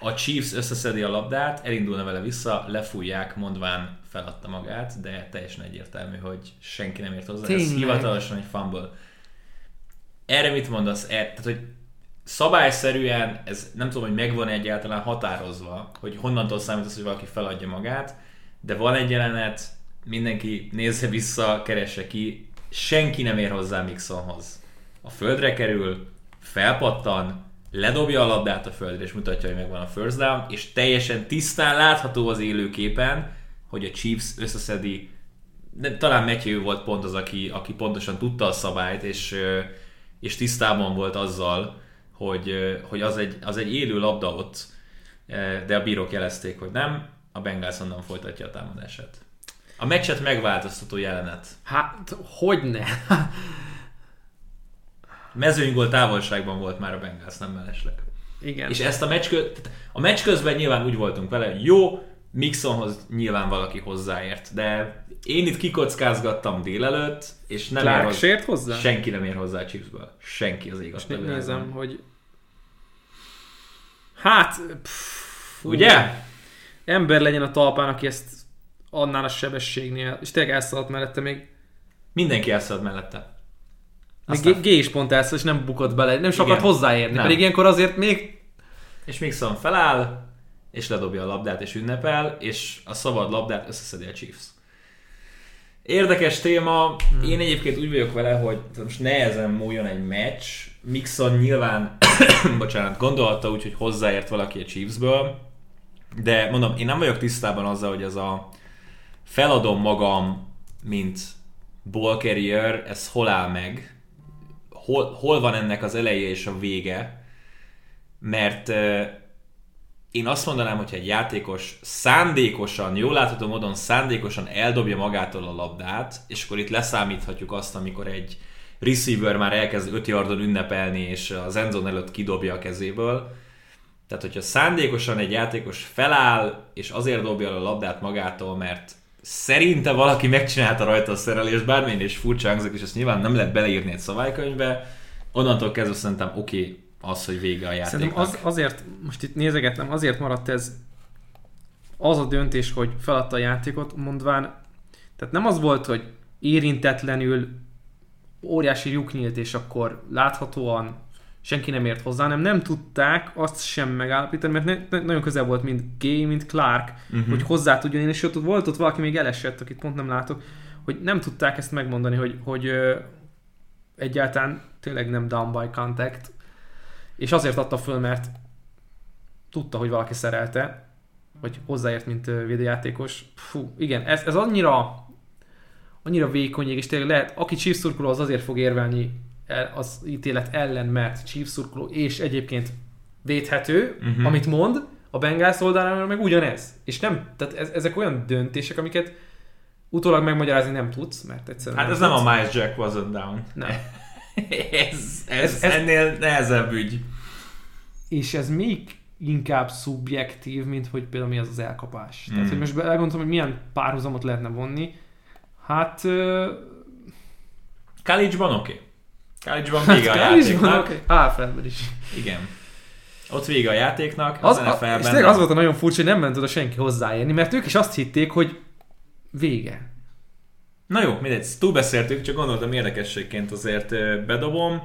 A Chiefs összeszedi a labdát, elindulna vele vissza, lefújják, mondván feladta magát, de teljesen egyértelmű, hogy senki nem ért hozzá. Tényleg? Ez hivatalosan egy fumble. Erre mit mondasz? Er, tehát, hogy szabályszerűen, ez nem tudom, hogy megvan egyáltalán határozva, hogy honnantól számít az, hogy valaki feladja magát, de van egy jelenet, mindenki nézze vissza, keresse ki, senki nem ér hozzá Mixonhoz. A földre kerül, felpattan, ledobja a labdát a földre, és mutatja, hogy megvan a first down, és teljesen tisztán látható az élőképen, hogy a Chiefs összeszedi, de talán Matthew volt pont az, aki, aki pontosan tudta a szabályt, és, és tisztában volt azzal, hogy, hogy az, egy, az egy élő labda ott, de a bírók jelezték, hogy nem, a Bengals onnan folytatja a támadását. A meccset megváltoztató jelenet. Hát, hogy ne? <laughs> Mezőnygól távolságban volt már a Bengals, nem mellesleg. Igen. És ezt a meccs, kö... a meccs közben nyilván úgy voltunk vele, jó, Mixonhoz nyilván valaki hozzáért, de én itt kikockázgattam délelőtt, és nem Clark ér hozzá... sért hozzá? Senki nem ér hozzá a Chipsből. Senki az igaz. És nézem, hogy hát... Pff, Ugye? Ember legyen a talpán, aki ezt annál a sebességnél, és tényleg elszaladt mellette még. Mindenki elszaladt mellette. Még G, is pont elszaladt, és nem bukott bele, nem sokat hozzáérni, nem. pedig ilyenkor azért még... És Mixon feláll, és ledobja a labdát, és ünnepel, és a szabad labdát összeszedi a Chiefs. Érdekes téma. Hmm. Én egyébként úgy vagyok vele, hogy most nehezen múljon egy meccs. Mixon nyilván, <coughs> bocsánat, gondolta úgy, hogy hozzáért valaki a Chiefsből, de mondom, én nem vagyok tisztában azzal, hogy ez a feladom magam, mint ball carrier, ez hol áll meg, hol, hol van ennek az eleje és a vége, mert én azt mondanám, hogy egy játékos szándékosan, jól látható módon szándékosan eldobja magától a labdát, és akkor itt leszámíthatjuk azt, amikor egy receiver már elkezd 5 yardon ünnepelni, és az endzone előtt kidobja a kezéből. Tehát, hogyha szándékosan egy játékos feláll, és azért dobja el a labdát magától, mert szerinte valaki megcsinálta rajta a szerelést, bármilyen is furcsa hangzik, és ezt nyilván nem lehet beleírni egy szabálykönyvbe, onnantól kezdve szerintem oké okay, az, hogy vége a játéknak. Szerintem az, azért, most itt nézegettem, azért maradt ez az a döntés, hogy feladta a játékot, mondván, tehát nem az volt, hogy érintetlenül óriási lyuk nyílt, és akkor láthatóan senki nem ért hozzá, nem nem tudták azt sem megállapítani, mert ne, ne, nagyon közel volt mind Gay, mind Clark, uh-huh. hogy hozzá tudjon én, és ott volt ott valaki még elesett, akit pont nem látok, hogy nem tudták ezt megmondani, hogy, hogy ö, egyáltalán tényleg nem down by contact, és azért adta föl, mert tudta, hogy valaki szerelte, vagy hozzáért, mint védőjátékos. Fú, igen, ez, ez annyira annyira vékony, és tényleg lehet, aki Chiefs szurkoló, az azért fog érvelni az ítélet ellen, mert Chiefs szurkoló, és egyébként védhető, uh-huh. amit mond, a Bengals oldaláról meg ugyanez. És nem, tehát ez, ezek olyan döntések, amiket utólag megmagyarázni nem tudsz, mert egyszerűen Hát nem ez tudsz. nem a Miles Jack wasn't down. Nem. <laughs> ez, ez, Ez- ez, ennél nehezebb ügy. És ez még inkább szubjektív, mint hogy például mi az az elkapás. Mm. Tehát, Mm. hogy most elgondoltam, hogy milyen párhuzamot lehetne vonni. Hát... ö, College-ban oké. Okay. College-ban vége a játéknak. Okay. Alfredben is. Igen. Ott vége a játéknak, az, Az, a, és NFL-ben tényleg az volt a nagyon furcsa, hogy nem ment oda senki hozzáérni, mert ők is azt hitték, hogy vége. Na jó, mindegy, túlbeszéltük, csak gondoltam érdekességként azért bedobom.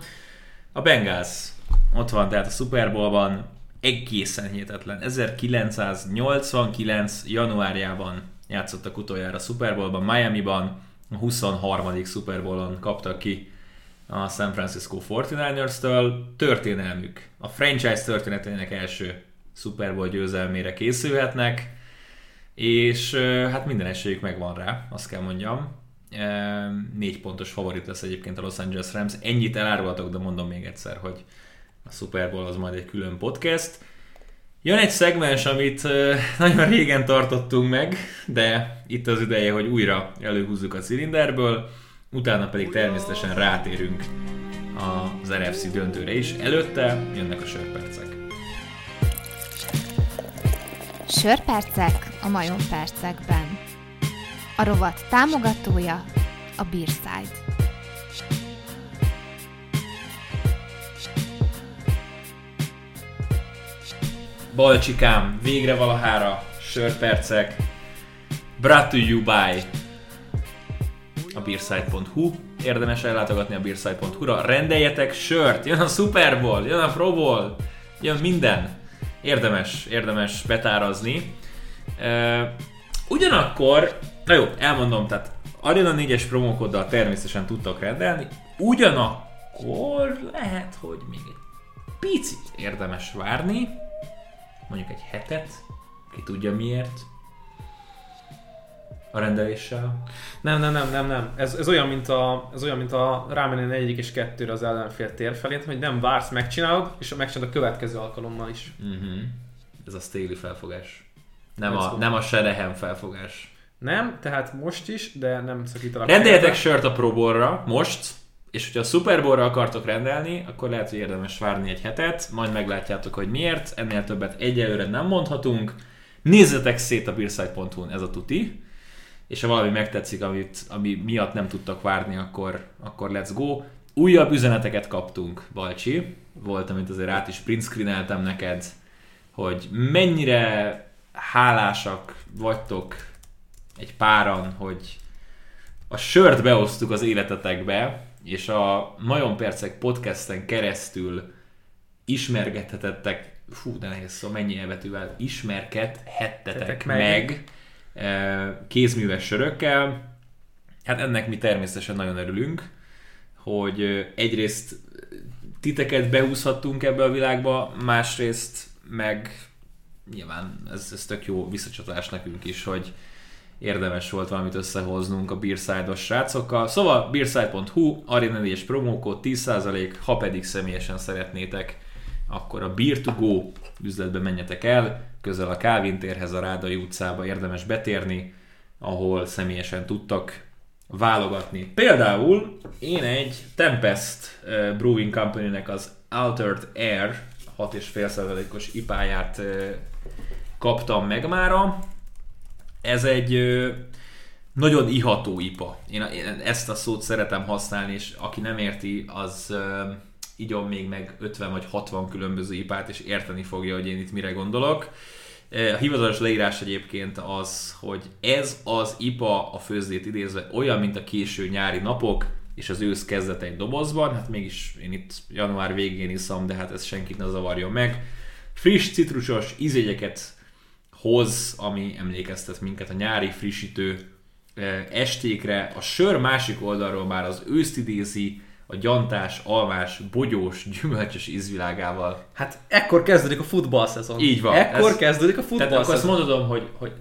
A Bengals ott van, tehát a Super Bowlban egészen hihetetlen. 1989. januárjában játszottak utoljára a Super Bowlban, Miami-ban, a 23. Super Bowlon kaptak ki a San Francisco 49ers-től. Történelmük, a franchise történetének első Super Bowl győzelmére készülhetnek, és hát minden esélyük megvan rá, azt kell mondjam. Négy pontos favorit lesz egyébként a Los Angeles Rams. Ennyit elárulhatok, de mondom még egyszer, hogy a Super Bowl az majd egy külön podcast. Jön egy szegmens, amit nagyon régen tartottunk meg, de itt az ideje, hogy újra előhúzzuk a cilinderből, utána pedig természetesen rátérünk az NFC döntőre is. Előtte jönnek a sörpercek. Sörpercek a majompercekben. A rovat támogatója a Beerside. Balcsikám, végre valahára sörpercek. Brought to you by a beerside.hu. Érdemes ellátogatni a beerside.hu-ra. Rendeljetek sört, jön a Super Bowl, jön a Pro Bowl, jön minden. Érdemes, érdemes betárazni. Ugyanakkor, na jó, elmondom, tehát Arena 4-es promókoddal természetesen tudtak rendelni, ugyanakkor lehet, hogy még egy picit érdemes várni, mondjuk egy hetet, ki tudja miért, a rendeléssel. Nem, nem, nem, nem, nem. Ez, ez, olyan, mint a, ez olyan, mint a rámenni negyedik és kettőre az ellenfél tér felé, hogy nem vársz, megcsinálod, és megcsinálod a következő alkalommal is. Uh-huh. Ez a Staley felfogás. Nem Let's a, go. nem a Shanahan felfogás. Nem, tehát most is, de nem szakítalak. Rendeljetek félbe. sört a Pro Bowl-ra most, és hogyha a Super Bowl-ra akartok rendelni, akkor lehet, hogy érdemes várni egy hetet, majd meglátjátok, hogy miért, ennél többet egyelőre nem mondhatunk. Nézzetek szét a beerside.hu-n, ez a tuti, és ha valami megtetszik, amit, ami miatt nem tudtak várni, akkor, akkor let's go. Újabb üzeneteket kaptunk, Balcsi. Volt, amit azért át is print screeneltem neked, hogy mennyire hálásak vagytok egy páran, hogy a sört beosztuk az életetekbe, és a Majon Percek podcasten keresztül ismergethetettek, fú, de nehéz szó, mennyi elbetűvel, ismerkedhettetek Tetek meg, meg. Eh, kézműves sörökkel. Hát ennek mi természetesen nagyon örülünk, hogy egyrészt titeket beúszhattunk ebbe a világba, másrészt meg nyilván ez, ez tök jó visszacsatolás nekünk is, hogy érdemes volt valamit összehoznunk a Beerside-os srácokkal. Szóval beerside.hu, Arena 4 promókód 10%, ha pedig személyesen szeretnétek, akkor a Beer to Go üzletbe menjetek el, közel a Kávin térhez, a Rádai utcába érdemes betérni, ahol személyesen tudtak válogatni. Például én egy Tempest uh, Brewing Company-nek az Altered Air 6,5%-os ipáját uh, kaptam meg mára. Ez egy uh, nagyon iható ipa. Én, ezt a szót szeretem használni, és aki nem érti, az igyon még meg 50 vagy 60 különböző ipát, és érteni fogja, hogy én itt mire gondolok. A hivatalos leírás egyébként az, hogy ez az IPA a főzdét idézve olyan, mint a késő nyári napok, és az ősz kezdete egy dobozban, hát mégis én itt január végén iszom, de hát ez senkit ne zavarjon meg. Friss, citrusos ízégyeket hoz, ami emlékeztet minket a nyári frissítő estékre. A sör másik oldalról már az őszt idézi, a gyantás, almás, bogyós, gyümölcsös ízvilágával. Hát ekkor kezdődik a futballszezon. Így van. Ekkor ez, kezdődik a futballszezon. Tehát akkor azt mondom, hogy, hogy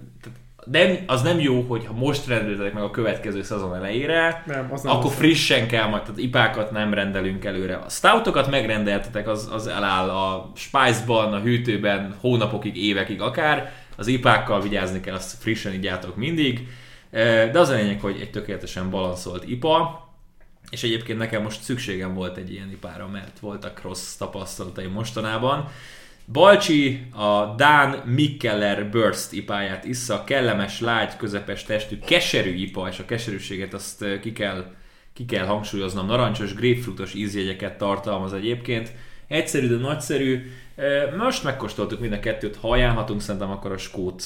nem, az nem jó, hogy ha most rendeltek meg a következő szezon elejére, nem, az nem akkor az frissen kell majd, tehát ipákat nem rendelünk előre. A stoutokat megrendeltetek, az, az eláll a spice-ban, a hűtőben, hónapokig, évekig akár. Az ipákkal vigyázni kell, azt frissen igyátok mindig. De az a lényeg, hogy egy tökéletesen balanszolt ipa, és egyébként nekem most szükségem volt egy ilyen ipára, mert voltak rossz tapasztalataim mostanában. Balcsi a Dán Mikkeller Burst ipáját issza, kellemes, lágy, közepes testű, keserű ipa, és a keserűséget azt ki kell, ki kell hangsúlyoznom, narancsos, grapefruitos ízjegyeket tartalmaz egyébként. Egyszerű, de nagyszerű. Most megkóstoltuk mind a kettőt, ha ajánlhatunk, szerintem akkor a skót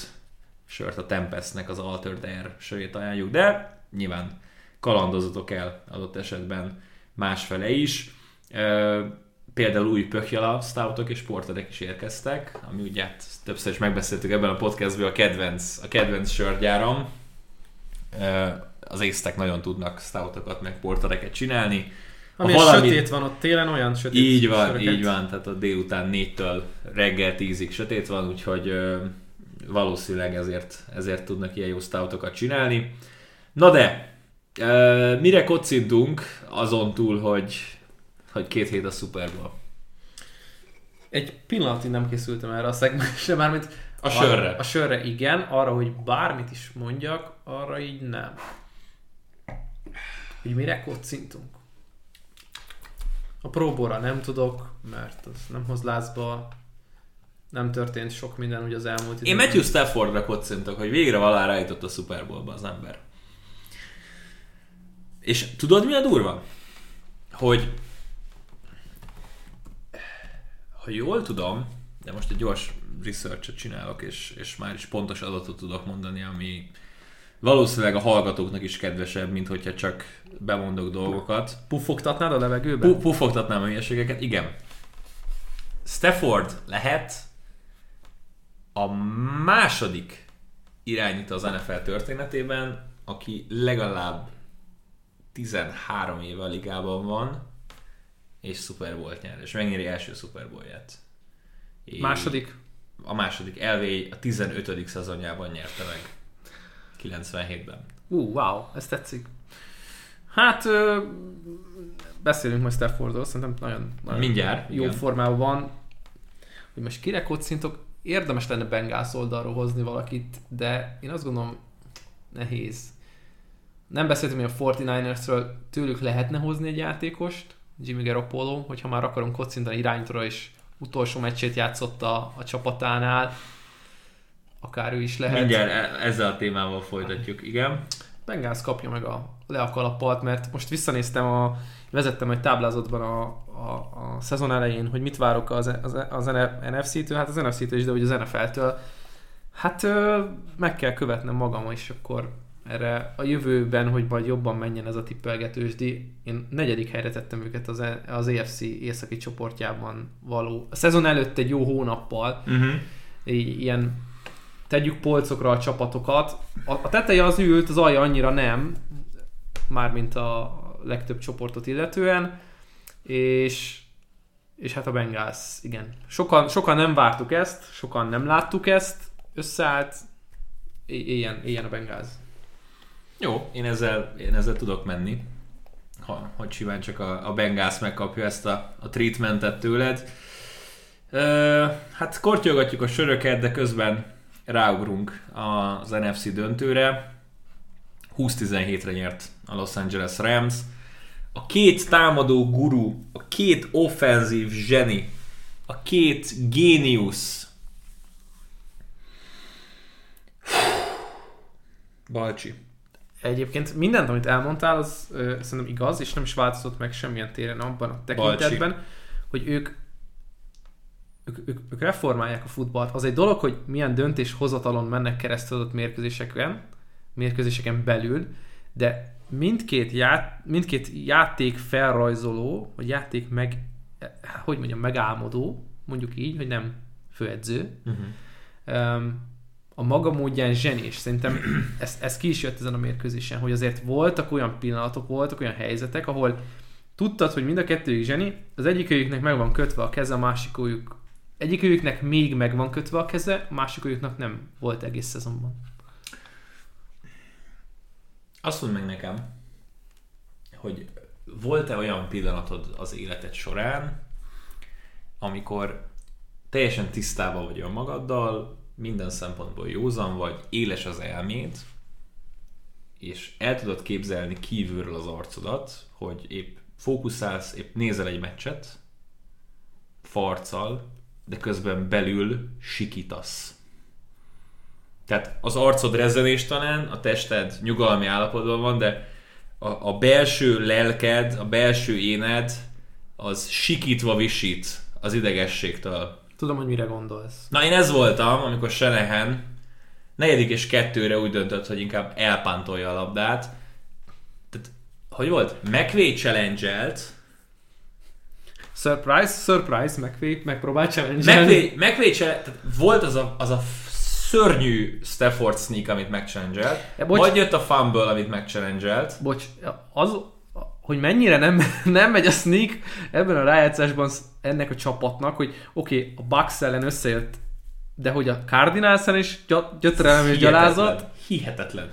sört, a Tempestnek az Altered Air sörét ajánljuk, de nyilván kalandozatok el adott esetben másfele is. Például új pökjala stoutok és porterek is érkeztek, ami ugye hát többször is megbeszéltük ebben a podcastban a kedvenc, a kedvenc sörgyáram. Az észtek nagyon tudnak stoutokat meg portereket csinálni. Ami valami... sötét van ott télen, olyan sötét Így van, söröket. így van, tehát a délután négytől reggel tízig sötét van, úgyhogy valószínűleg ezért, ezért tudnak ilyen jó stoutokat csinálni. Na de, mire kocintunk azon túl, hogy, hogy két hét a Super Bowl? Egy pillanatig nem készültem erre a szegmensre, mármint a sörre. A, sörre igen, arra, hogy bármit is mondjak, arra így nem. Hogy mire kocintunk? A próbóra nem tudok, mert az nem hoz lázba, nem történt sok minden ugye az elmúlt időben. Én Matthew Staffordra kocintok, hogy végre valá rájutott a Super Bowlba az ember. És tudod mi a durva? Hogy ha jól tudom, de most egy gyors research csinálok, és, és már is pontos adatot tudok mondani, ami valószínűleg a hallgatóknak is kedvesebb, mint hogyha csak bemondok dolgokat. Puffogtatnád a levegőben? Pu- puffogtatnám a hülyeségeket, igen. Stafford lehet a második irányító az NFL történetében, aki legalább 13 éve a ligában van, és Super bowl nyer, és megnyeri első Super Bowl-ját. Második? A második. Elvé a 15. szezonjában nyerte meg. 97-ben. Ú, uh, wow, ez tetszik. Hát, ö, beszélünk most Staffordról, szerintem nagyon, nagyon Mindjárt, jó igen. formában van. Hogy most kire kocintok, érdemes lenne Bengals oldalról hozni valakit, de én azt gondolom, nehéz nem beszéltünk még a 49ersről, tőlük lehetne hozni egy játékost, Jimmy Garoppolo, hogyha már akarunk kocintani irányítóra, és utolsó meccsét játszott a, a csapatánál, akár ő is lehet. Mindjárt e- ezzel a témával folytatjuk, igen. Bengals kapja meg a le a kalappalt, mert most visszanéztem, a, vezettem egy táblázatban a, a, a szezon elején, hogy mit várok az, az, az NFC-től, hát az NFC-től is, de hogy az NFL-től. Hát meg kell követnem magam, és akkor erre a jövőben, hogy majd jobban menjen ez a tippelgetősdi, én negyedik helyre tettem őket az, e- az EFC északi csoportjában való. A szezon előtt egy jó hónappal, uh-huh. ilyen tegyük polcokra a csapatokat. A, a teteje az ült, az alja annyira nem, mármint a legtöbb csoportot illetően, és, és hát a Bengals, igen. Sokan, sokan nem vártuk ezt, sokan nem láttuk ezt, összeállt, éljen, éljen a Bengals. Jó, én ezzel, én ezzel tudok menni. Ha, hogy simán csak a, a Bengász megkapja ezt a, a treatmentet tőled. Ö, hát kortyogatjuk a söröket, de közben ráugrunk az NFC döntőre. 20-17-re nyert a Los Angeles Rams. A két támadó guru, a két offenzív zseni, a két géniusz. Balcsi. Egyébként mindent, amit elmondtál, az ö, szerintem igaz, és nem is változott meg semmilyen téren abban a tekintetben, hogy ők, ők, ők, ők reformálják a futballt. Az egy dolog, hogy milyen döntéshozatalon mennek keresztül adott mérkőzéseken, mérkőzéseken belül, de mindkét, ját, mindkét játék felrajzoló, vagy játék meg, hogy mondjam, megálmodó, mondjuk így, hogy nem főedző, Uh-huh. um, a maga módján zsenés. Szerintem ez, ez ki is jött ezen a mérkőzésen, hogy azért voltak olyan pillanatok, voltak olyan helyzetek, ahol tudtad, hogy mind a kettőjük zseni, az egyikőjüknek meg van kötve a keze, a másikőjük egyikőjüknek még meg van kötve a keze, a másikőjüknek nem volt egész szezonban. Azt mondd meg nekem, hogy volt-e olyan pillanatod az életed során, amikor teljesen tisztában vagy önmagaddal, minden szempontból józan vagy, éles az elméd, és el tudod képzelni kívülről az arcodat, hogy épp fókuszálsz, épp nézel egy meccset, farccal, de közben belül sikítasz. Tehát az arcod rezzenéstelen, a tested nyugalmi állapotban van, de a, a belső lelked, a belső éned, az sikítva visít az idegességtől. Tudom, hogy mire gondolsz. Na én ez voltam, amikor Shanahan negyedik és kettőre úgy döntött, hogy inkább elpántolja a labdát. Tehát, hogy volt? McVay challenge Surprise, surprise, McVay megpróbál challenge McVay, McVay challenge, tehát volt az a, az a szörnyű Stafford sneak, amit megchallengelt, Ja, bocs. vagy jött a fumble, amit megchallengelt. Bocs, az, hogy mennyire nem, <laughs> nem megy a sneak ebben a rájátszásban ennek a csapatnak, hogy oké, okay, a Bucks ellen összejött, de hogy a Cardinals ellen is gy- gyötrelem és gyalázat, Hihetetlen.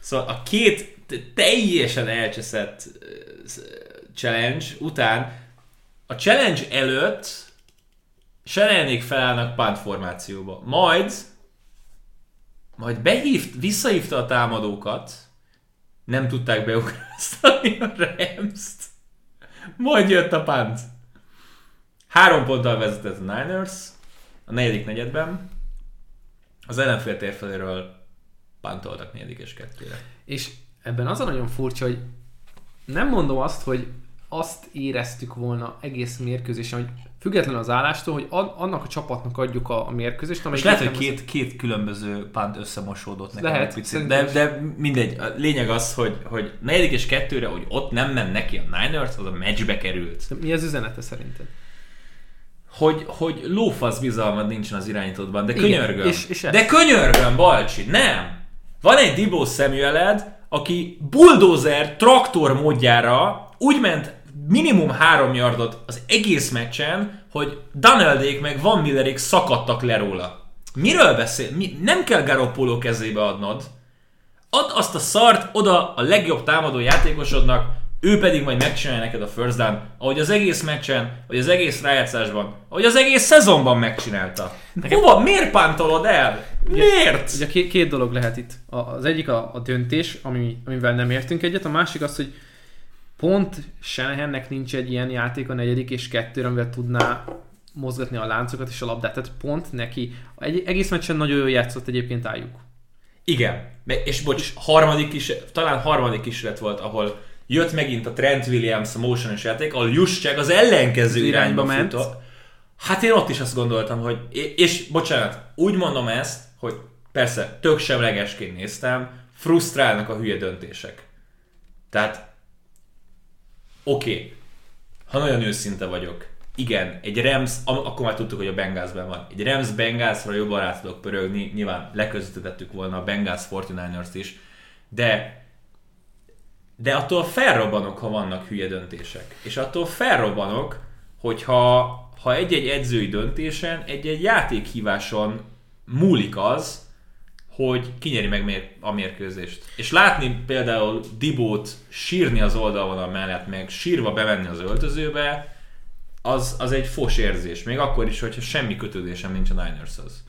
Szóval a két teljesen elcseszett challenge után a challenge előtt Shanahanék felállnak punt formációba. Majd majd behívt, visszahívta a támadókat, nem tudták beugrasztani a Rams-t. Majd jött a punt. Három ponttal vezetett a Niners a negyedik negyedben. Az ellenfél térfeléről pantoltak negyedik és kettőre. és ebben az a nagyon furcsa, hogy nem mondom azt, hogy azt éreztük volna egész mérkőzésen, hogy függetlenül az állástól, hogy an- annak a csapatnak adjuk a, a mérkőzést, És lehet, hogy nekem az- két, két különböző pánt összemosódott nekem Lehet, egy picit. De, is. de mindegy, a lényeg az, hogy, hogy negyedik és kettőre, hogy ott nem ment neki a Niners, az a meccsbe került. De Mi az üzenete szerinted? Hogy, hogy lófasz bizalmad nincsen az irányítódban, de Igen, könyörgöm. és- és ez- de könyörgöm, Balcsi, nem! Van egy Dibó Samueled, aki bulldozer traktor módjára úgy ment minimum három yardot az egész meccsen, hogy Daneldék meg Van Millerék szakadtak le róla. Miről beszél? Mi? Nem kell Garoppolo kezébe adnod. Add azt a szart oda a legjobb támadó játékosodnak, ő pedig majd megcsinálja neked a first down, ahogy az egész meccsen, vagy az egész rájátszásban, ahogy az egész szezonban megcsinálta. Hova? Miért pántolod el? Miért? Ugye két, két dolog lehet itt. Az egyik a, a döntés, ami, amivel nem értünk egyet, a másik az, hogy pont Shanahannek nincs egy ilyen játék a negyedik és kettőre, amivel tudná mozgatni a láncokat és a labdát. Tehát pont neki. Egy, egész meccsen nagyon jól játszott egyébként álljuk. Igen. És bocs, harmadik is, talán harmadik kísérlet volt, ahol jött megint a Trent Williams a motionos játék, ahol Juszcsák az ellenkező Az irányba irányba ment. futott. Hát én ott is azt gondoltam, hogy, és bocsánat, úgy mondom ezt, hogy persze tök semlegesként néztem, frusztrálnak a hülye döntések. Tehát, oké, okay, ha nagyon őszinte vagyok, igen, egy Rams, am- akkor már tudtuk, hogy a Bengalsben van. Egy Rams Bengalsra jobban rá tudok pörögni, nyilván leközvetítettük volna a Bengals 49ers-t is, de de attól felrobbanok, ha vannak hülye döntések. És attól felrobbanok, hogyha ha egy-egy edzői döntésen, egy-egy játékhíváson múlik az, hogy kinyeri meg a mérkőzést. És látni például Dibót sírni az oldalvonal mellett, meg sírva bevenni az öltözőbe, az, az egy fos érzés. Még akkor is, hogyha semmi kötődésem nincs a Ninershoz.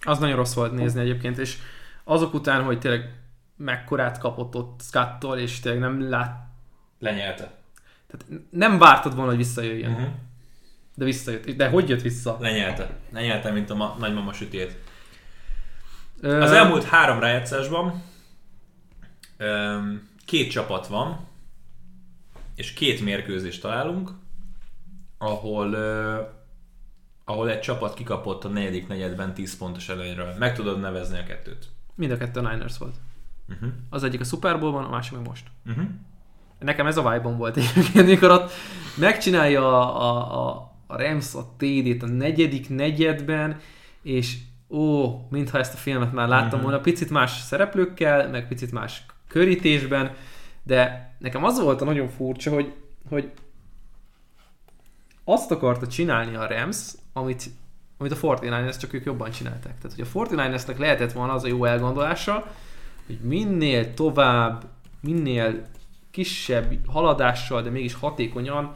Az nagyon rossz volt nézni egyébként, és azok után, hogy tényleg mekkorát kapott ott Scottól, és tényleg nem lát... Lenyelte. Tehát nem vártad volna, hogy visszajöjjön. Uh-huh. De visszajött. De hogy jött vissza? Lenyelte. Lenyelte, mint a ma- nagymama sütét. Ö, Az elmúlt három rájátszásban két csapat van, és két mérkőzést találunk, ahol, ahol egy csapat kikapott a negyedik negyedben 10 pontos előnyről. Meg tudod nevezni a kettőt. Mind a kettő a Niners volt. Uh-huh. Az egyik a Super Bowl-ban, a másik meg most. Uh-huh. Nekem ez a vibe volt egyébként, mikor ott megcsinálja a, a, a, a Rams a TD-t a negyedik negyedben, és ó, mintha ezt a filmet már láttam Mhm. volna, picit más szereplőkkel, meg picit más körítésben, de nekem az volt a nagyon furcsa, hogy, hogy azt akarta csinálni a Rams, amit, amit a 49ers csak ők jobban csinálták. Tehát, hogy a 49ersnek lehetett volna az a jó elgondolása, hogy minél tovább, minél kisebb haladással, de mégis hatékonyan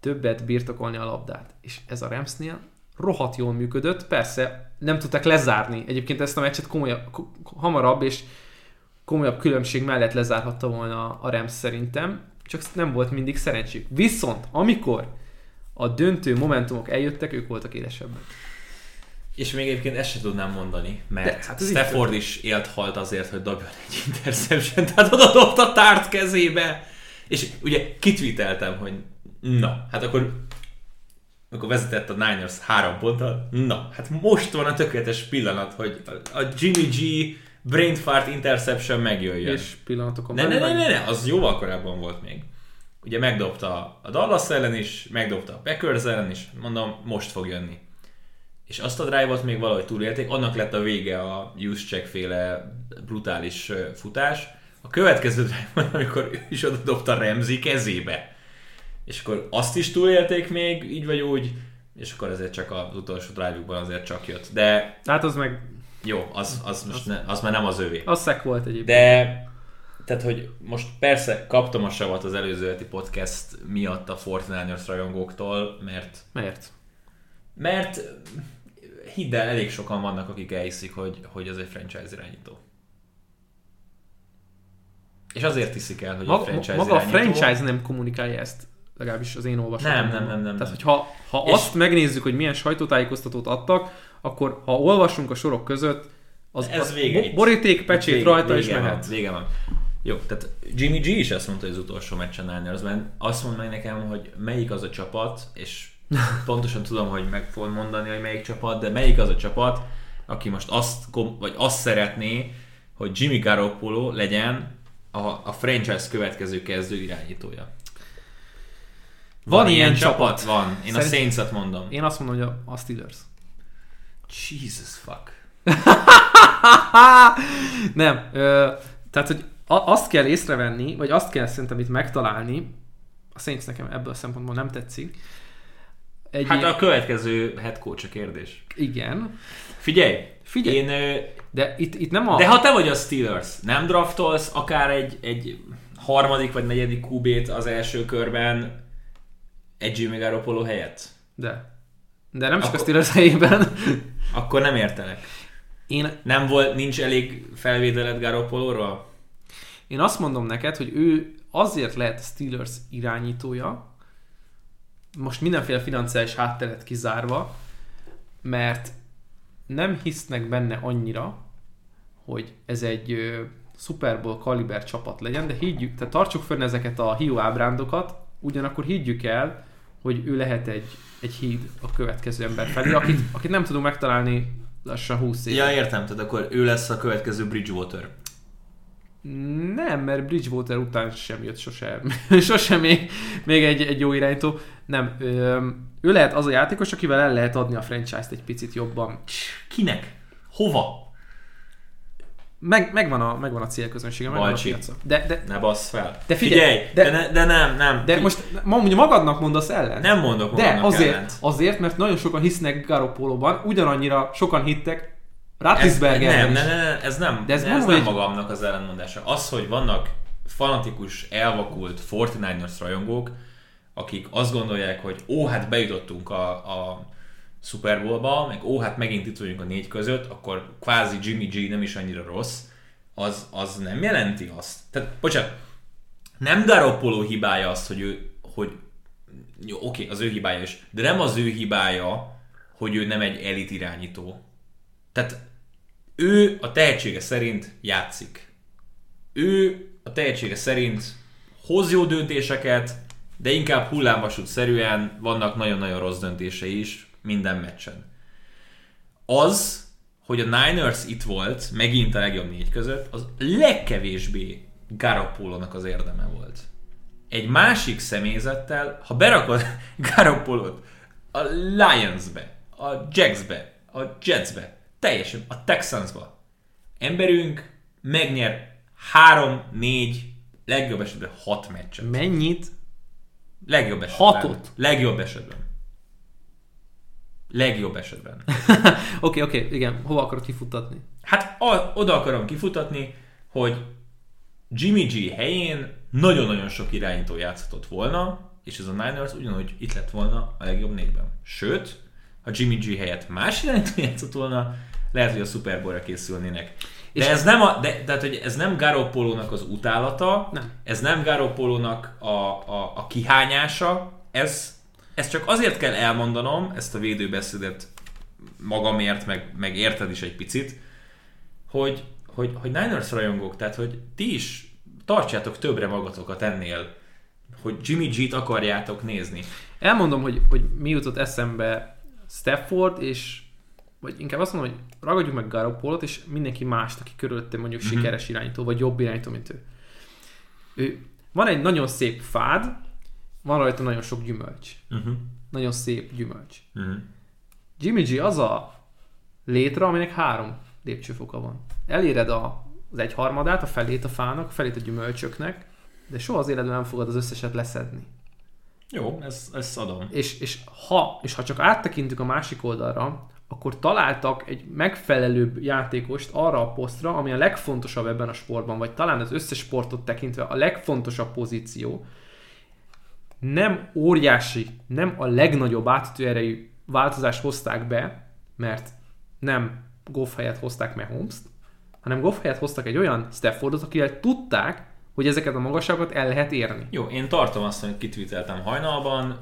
többet birtokolni a labdát. És ez a Ramsnél rohadt jól működött, persze nem tudták lezárni. Egyébként ezt a meccset komolyabb, ko- hamarabb és komolyabb különbség mellett lezárhatta volna a Rams szerintem, csak nem volt mindig szerencséjük. Viszont amikor a döntő momentumok eljöttek, ők voltak élesebbek. És még egyébként ezt sem tudnám mondani, mert De, hát Stafford is élt halt azért, hogy dobjon egy interception, <laughs> tehát oda dobta a tárt kezébe. És ugye kitvíteltem, hogy na, hát akkor amikor vezetett a Niners három ponttal, na, hát most van a tökéletes pillanat, hogy a Jimmy G brain fart interception megjöjjön. És pillanatokon Ne, ne, ne, ne, ne, az jóval korábban volt még. Ugye megdobta a Dallas ellen is, megdobta a Packers ellen is, mondom, most fog jönni. És azt a drive-ot még valahogy túlélték, annak lett a vége a Juszcsek féle brutális futás. A következő drive <laughs> amikor ő is oda dobta Remzi kezébe. És akkor azt is túlélték még, így vagy úgy, és akkor ezért csak az utolsó drive azért csak jött. De Hát az meg, jó, az, az, most ne, az már nem az övé. az szek volt egyébként. De, tehát, hogy most persze kaptam a savat az előző heti podcast miatt a Fortnite-ers rajongóktól, mert, Miért? mert hidd el, elég sokan vannak, akik elhiszik, hogy, hogy ez egy franchise irányító. És azért hiszik el, hogy Maga, a franchise maga a irányító. franchise nem kommunikálja ezt, legalábbis az én olvasatom. Nem, nem, nem, nem, Tehát, nem. hogyha ha És- azt megnézzük, hogy milyen sajtótájékoztatót adtak, akkor ha olvasunk a sorok között, az, Ez az vége bo- boríték pecsét Vége- rajta is vége mehet. Van, vége van. Jó, tehát Jimmy G is azt mondta hogy az utolsó meccsen Ninersben, azt mondta meg nekem, hogy melyik az a csapat, és pontosan tudom, hogy meg fogod mondani, hogy melyik csapat, de melyik az a csapat, aki most azt, vagy azt szeretné, hogy Jimmy Garoppolo legyen a, a franchise következő kezdő irányítója. Van ilyen csapat? Van. Én Szerint- a Saints-et mondom. Én azt mondom, hogy a, a Steelers. Jesus fuck. <laughs> nem, ö, tehát, hogy a, azt kell észrevenni, vagy azt kell szerintem itt megtalálni, a Saints nekem ebből a szempontból nem tetszik. Egy Hát ilyen- a következő head coach a kérdés. Igen, Figyelj! Figyelj. Én, de itt, itt nem a... De ha te vagy a Steelers, nem draftolsz akár egy, egy harmadik vagy negyedik QB-t az első körben egy Jimmy Garoppolo helyett? De. De nem csak Akkor- a Steelers helyében. <laughs> Akkor nem értelek. Én, Nem volt, nincs elég felvédeled Garoppolóról? én azt mondom neked, hogy ő azért lehet Steelers irányítója, most mindenféle financiális hátteret kizárva, mert nem hisznek benne annyira, hogy ez egy ö, Super Bowl kaliber csapat legyen, de higgyük, tehát tartsuk fönn ezeket a hiú ábrándokat, ugyanakkor higgyük el, hogy ő lehet egy, egy híd a következő ember felé, akit, akit nem tudunk megtalálni lassan 20 éve. Ja, értem, tehát akkor ő lesz a következő Bridgewater. Nem, mert Bridgewater után sem jött sosem, <laughs> sosem még, még egy, egy jó irányító. Nem, ő lehet az a játékos, akivel el lehet adni a franchise-t egy picit jobban. Kinek? Hova? Meg, megvan, a, megvan a célközönsége, megvan a Balcsi. piaca. De, de, Ne bassz fel. De figyelj, de, de- de, ne, de nem, nem. de most ma ugye magadnak mondasz ellen? Nem mondok De azért, ellent. azért, mert nagyon sokan hisznek Garoppolóban, ugyanannyira sokan hittek Ez, Ratisbergerben nem, nem, nem, nem, ez nem, De ez ez, ez nem hogy- magamnak az ellenmondása. Az, hogy vannak fanatikus, elvakult 49ers rajongók, akik azt gondolják, hogy ó, hát bejutottunk a, a Super Bowl-ba, meg ó, hát megint itt vagyunk a négy között, akkor kvázi Jimmy G nem is annyira rossz, az, az nem jelenti azt. Tehát, bocsánat, nem Garoppolo hibája az, hogy ő, hogy jó, oké, az ő hibája is, de nem az ő hibája, hogy ő nem egy elit irányító. Tehát ő a tehetsége szerint játszik. Ő a tehetsége szerint hoz jó döntéseket, de inkább hullámvasút szerűen vannak nagyon-nagyon rossz döntései is minden meccsen. Az, hogy a Niners itt volt, megint a legjobb négy között, az legkevésbé Garoppolo-nak az érdeme volt. Egy másik személyzettel, ha berakod <laughs> Garoppolot a Lionsbe, a Jacksbe, a Jetsbe, teljesen a Texansba, emberünk megnyer három, négy, legjobb esetben hat meccset. Mennyit? Legjobb esetben. Hatot? Legjobb esetben. Legjobb esetben. <laughs> Oké, oké, okay, igen. Hova akarod kifutatni? Hát a, oda akarom kifutatni, hogy Jimmy G helyén nagyon-nagyon sok irányító játszhatott volna, és ez a Niners ugyanúgy itt lett volna a legjobb négyben. Sőt, ha Jimmy G helyett más irányító játszott volna, lehet, hogy a Super Bowl-ra készülnének. De ez nem, a, de, tehát, hogy ez nem Garoppolónak az utálata, Nem. ez nem Garoppolónak a, a, a kihányása, ez, ez csak azért kell elmondanom, ezt a védőbeszédet magamért, meg, meg érted is egy picit, hogy, hogy, hogy Niners rajongók, tehát hogy ti is tartsátok többre magatokat ennél, hogy Jimmy G-t akarjátok nézni. Elmondom, hogy, hogy mi jutott eszembe Stafford, és vagy inkább azt mondom, hogy ragadjuk meg Garoppolot, és mindenki mást, aki körülötte mondjuk Mhm. uh-huh. sikeres irányító, vagy jobb irányító, mint ő. ő. Van egy nagyon szép fád, van rajta nagyon sok gyümölcs. Uh-huh. Nagyon szép gyümölcs. Uh-huh. Jimmy G az a létre, aminek három lépcsőfoka van. Eléred a, az egyharmadát, a felét a fának, a felét a gyümölcsöknek, de soha az életben nem fogod az összeset leszedni. Jó, ezt, ezt adom. És, és, ha, és ha csak áttekintünk a másik oldalra, akkor találtak egy megfelelőbb játékost arra a posztra, ami a legfontosabb ebben a sportban, vagy talán az összes sportot tekintve a legfontosabb pozíció. Nem óriási, nem a legnagyobb átütő erejű változást hozták be, mert nem Goff helyett hozták Mahomes-t, hanem Goff helyett hoztak egy olyan Staffordot, akivel tudták, hogy ezeket a magasságokat el lehet érni. Jó, én tartom azt, amit kitvíteltem hajnalban,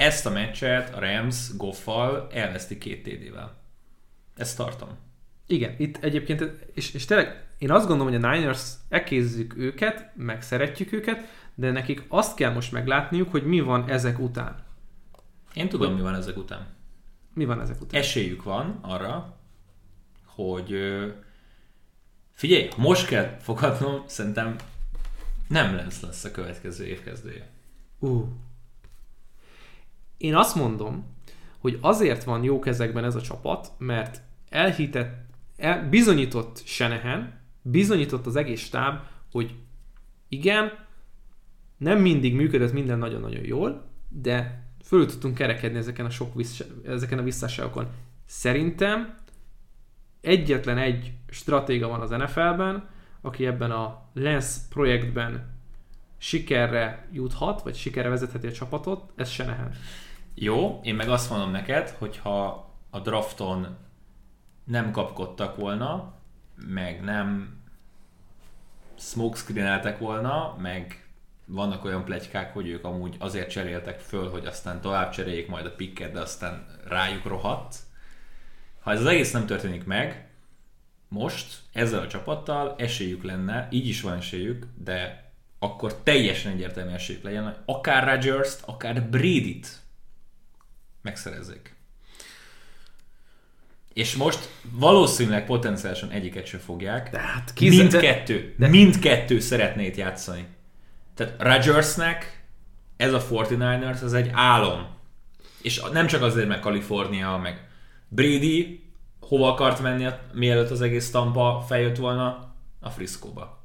ezt a meccset a Rams Goffal elveszti két TD-vel. Ezt tartom. Igen, itt egyébként, és, és tényleg én azt gondolom, hogy a Niners ekézzük őket, meg szeretjük őket, de nekik azt kell most meglátniuk, hogy mi van ezek után. Én tudom, mi van ezek után. Mi van ezek után? Esélyük van arra, hogy figyelj, most kell fogadnom, szerintem nem lesz lesz a következő év kezdője. Uh. Én azt mondom, hogy azért van jó kezekben ez a csapat, mert elhitett, el, bizonyított Senehen, bizonyított az egész stáb, hogy igen, nem mindig működött minden nagyon-nagyon jól, de föl tudtunk kerekedni ezeken a sok vissza, ezeken a visszásságokon. Szerintem egyetlen egy stratéga van az NFL-ben, aki ebben a Lens projektben sikerre juthat, vagy sikerre vezetheti a csapatot, ez Shanahan. Jó, én meg azt mondom neked, hogyha a drafton nem kapkodtak volna, meg nem smokescreeneltek volna, meg vannak olyan plegykák, hogy ők amúgy azért cseréltek föl, hogy aztán tovább cseréljék majd a picket, de aztán rájuk rohadt. Ha ez az egész nem történik meg, most ezzel a csapattal esélyük lenne, így is van esélyük, de akkor teljesen egyértelmű esélyük legyen, akár Rodgers-t, akár Brady-t megszerezzék. És most valószínűleg potenciálisan egyiket sem fogják. De hát Kiz- mindkettő, de... mindkettő szeretné itt játszani. Tehát Rodgersnek ez a 49ers, az egy álom. És nem csak azért, meg Kalifornia, meg Brady hova akart menni, mielőtt az egész Tampa feljött volna? A Friscoba.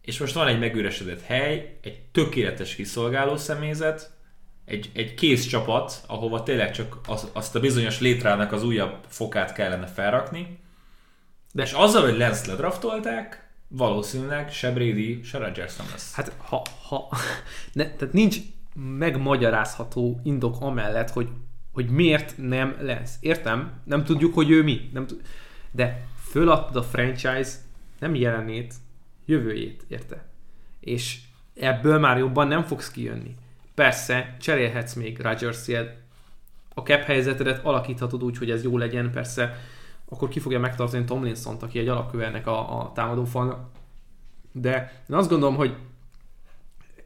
És most van egy megüresedett hely, egy tökéletes kiszolgáló személyzet, egy, egy kész csapat, ahova tényleg csak az, azt a bizonyos létrának az újabb fokát kellene felrakni. De és azzal, hogy Lance ledraftolták, valószínűleg se Brady, se Rodgers nem lesz. Hát ha, ha <laughs> ne, tehát nincs megmagyarázható indok amellett, hogy, hogy miért nem lesz. Értem, nem tudjuk, hogy ő mi. Nem tud, de föladtad a franchise nem jelenét, jövőjét, érte? És ebből már jobban nem fogsz kijönni. Persze, cserélhetsz még rodgers a cap helyzetedet alakíthatod úgy, hogy ez jó legyen, persze, akkor ki fogja megtartani Tomlinson-t, aki egy alapkövelnek a, a támadó falnak. De én azt gondolom, hogy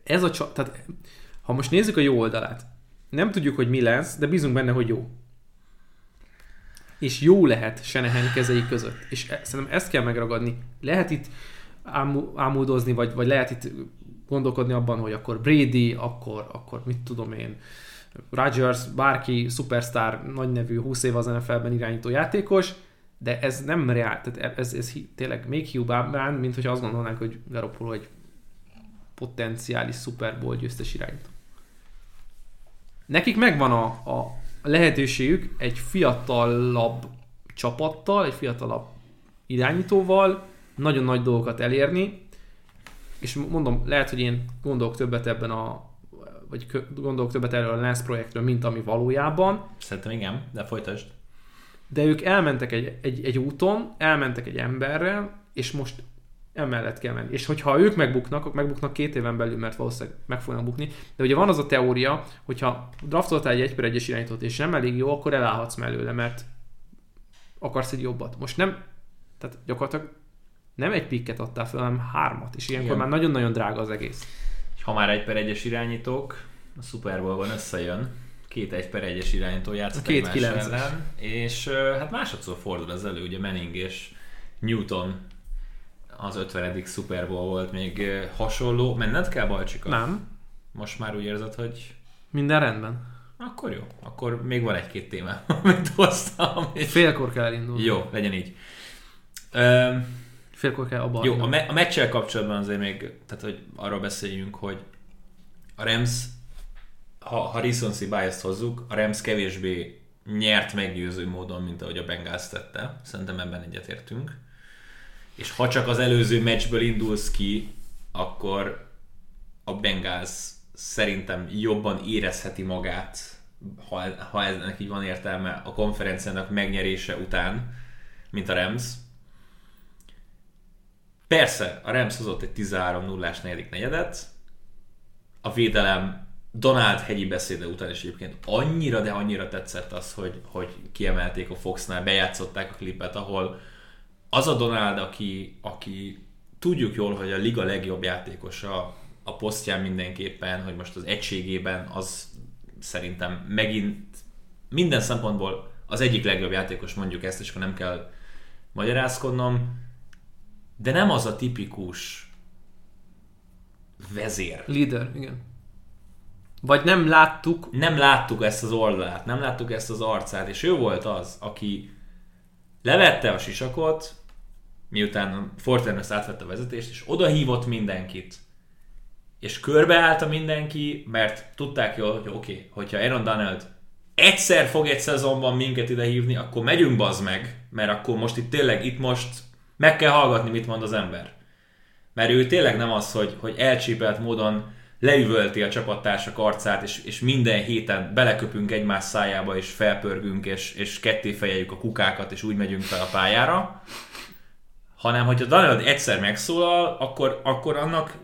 ez a csapat, tehát ha most nézzük a jó oldalát, nem tudjuk, hogy mi lesz, de bízunk benne, hogy jó. És jó lehet Senehen kezei között. És e, szerintem ezt kell megragadni. Lehet itt ámuldozni, vagy, vagy lehet itt gondolkodni abban, hogy akkor Brady, akkor, akkor mit tudom én, Rodgers, bárki, superstar, nagy nevű, 20 év az NFL-ben irányító játékos, de ez nem reál, tehát ez, ez tényleg még hiúbán, mint hogy azt gondolnánk, hogy Garoppolo egy potenciális Super Bowl győztes irányító. Nekik megvan a, a lehetőségük egy fiatalabb csapattal, egy fiatalabb irányítóval nagyon nagy dolgokat elérni, és mondom, lehet, hogy én gondolok többet ebben a vagy gondolok többet erről a Lens projektről, mint ami valójában. Szerintem igen, de folytasd. De ők elmentek egy, egy, egy úton, elmentek egy emberrel, és most emellett kell menni. És hogyha ők megbuknak, akkor megbuknak két éven belül, mert valószínűleg meg fognak bukni. De ugye van az a teória, hogyha draftoltál egy 1 per 1 irányítót, és nem elég jó, akkor elállhatsz mellőle, mert akarsz egy jobbat. Most nem, tehát gyakorlatilag nem egy pikket adtál fel, hanem hármat, és ilyenkor Igen. már nagyon-nagyon drága az egész. Ha már egy per egyes irányítók, a Super Bowl-ban összejön, két egy per egyes irányító játszott két ellen, és hát másodszor fordul az elő, ugye Manning és Newton az 50. Super Bowl volt még hasonló. Menned kell, Balcsika? Nem. Most már úgy érzed, hogy... Minden rendben. Akkor jó. Akkor még van egy-két téma, <laughs> amit hoztam. És... Félkor kell elindulni. Jó, legyen így. Um, Félkor kell abba Jó, a, me- a meccsel kapcsolatban azért még, tehát hogy arról beszéljünk, hogy a Rams, ha, ha recency bias hozzuk, a Rams kevésbé nyert meggyőző módon, mint ahogy a Bengals tette. Szerintem ebben egyetértünk. És ha csak az előző meccsből indulsz ki, akkor a Bengals szerintem jobban érezheti magát, ha, ha ennek így van értelme, a konferenciának megnyerése után, mint a Rams Persze, a Rams hozott egy 13 0 negyedik negyedet, a védelem Donald hegyi beszéde után is egyébként annyira, de annyira tetszett az, hogy, hogy kiemelték a Foxnál, bejátszották a klipet, ahol az a Donald, aki, aki tudjuk jól, hogy a liga legjobb játékosa a posztján mindenképpen, hogy most az egységében az szerintem megint minden szempontból az egyik legjobb játékos, mondjuk ezt, és akkor nem kell magyarázkodnom de nem az a tipikus vezér. Leader, igen. Vagy nem láttuk. Nem láttuk ezt az oldalát, nem láttuk ezt az arcát, és ő volt az, aki levette a sisakot, miután a Fortnite átvette a vezetést, és oda hívott mindenkit. És körbeállta mindenki, mert tudták jól, hogy oké, okay, hogyha Aaron Donald egyszer fog egy szezonban minket ide hívni, akkor megyünk bazd meg, mert akkor most itt tényleg, itt most meg kell hallgatni, mit mond az ember. Mert ő tényleg nem az, hogy, hogy elcsípelt módon leüvölti a csapattársak arcát, és, és minden héten beleköpünk egymás szájába, és felpörgünk, és, és ketté fejeljük a kukákat, és úgy megyünk fel a pályára, hanem hogyha Donald egyszer megszólal, akkor, akkor annak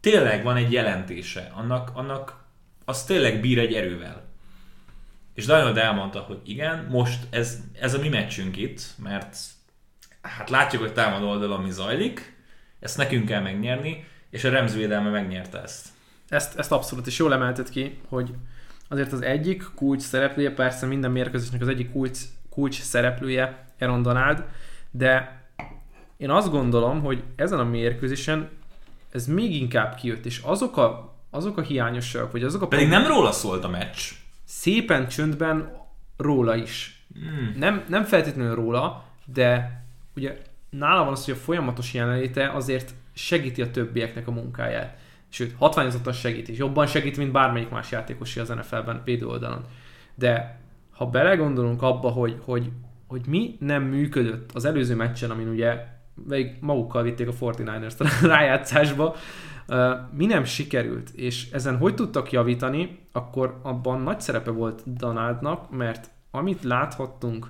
tényleg van egy jelentése, annak, annak az tényleg bír egy erővel. És Donald elmondta, hogy igen, most ez, ez a mi meccsünk itt, mert hát látjuk, hogy támad oldalon mi zajlik, ezt nekünk kell megnyerni, és a Rams védelme megnyerte ezt. Ezt, ezt abszolút, és jól emelted ki, hogy azért az egyik kulcs szereplője, persze minden mérkőzésnek az egyik kulcs, kulcs szereplője Aaron Donald, de én azt gondolom, hogy ezen a mérkőzésen ez még inkább kijött, és azok a, azok a hiányosságok, vagy azok a... Pedig nem róla szólt a meccs. Szépen csöndben róla is. Hmm. Nem, nem feltétlenül róla, de ugye nála van az, hogy a folyamatos jelenléte azért segíti a többieknek a munkáját. Sőt, hatványozottan segít, és jobban segít, mint bármelyik más játékos az NFL-ben védő oldalon. De ha belegondolunk abba, hogy, hogy, hogy mi nem működött az előző meccsen, amin ugye magukkal vitték a 49ers-t a <laughs> rájátszásba, mi nem sikerült, és ezen hogy tudtak javítani, akkor abban nagy szerepe volt Donaldnak, mert amit láthattunk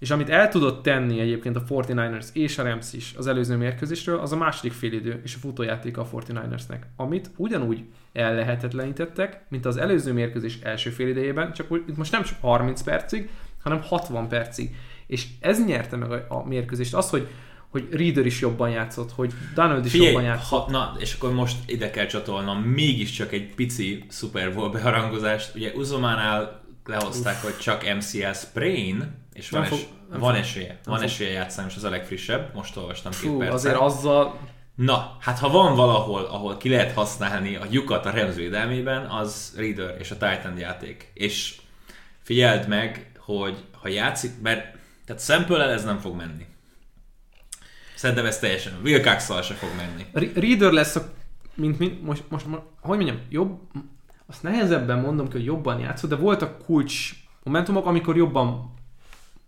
És amit el tudott tenni egyébként a 49ers és a Rams is az előző mérkőzésről, az a második félidő és a futójáték a 49ersnek, amit ugyanúgy ellehetetlenítettek, mint az előző mérkőzés első félidejében, csak úgy, itt most nem csak 30 percig, hanem 60 percig. És ez nyerte meg a, a mérkőzést. Az, hogy hogy Reader is jobban játszott, hogy Donald is Figyelj, jobban játszott. Ha, na, és akkor most ide kell csatolnom mégiscsak egy pici Super Bowl beharangozást. Ugye Uzománál lehozták, Uff. hogy csak MCL sprain, és van, fog, es, van esélye. Van fog. esélye játszani, és az a legfrissebb. Most olvastam Fú, két percet. azért azzal... Na, hát ha van valahol, ahol ki lehet használni a lyukat a Rams védelmében, az Reader és a Titan játék. És figyeld meg, hogy ha játszik, mert tehát sample ez nem fog menni. Szerintem ez teljesen. Wilcox se fog menni. Reader lesz a, mint, mint most, most, most, hogy mondjam, jobb, azt nehezebben mondom ki, hogy jobban játszott, de voltak kulcs momentumok, amikor jobban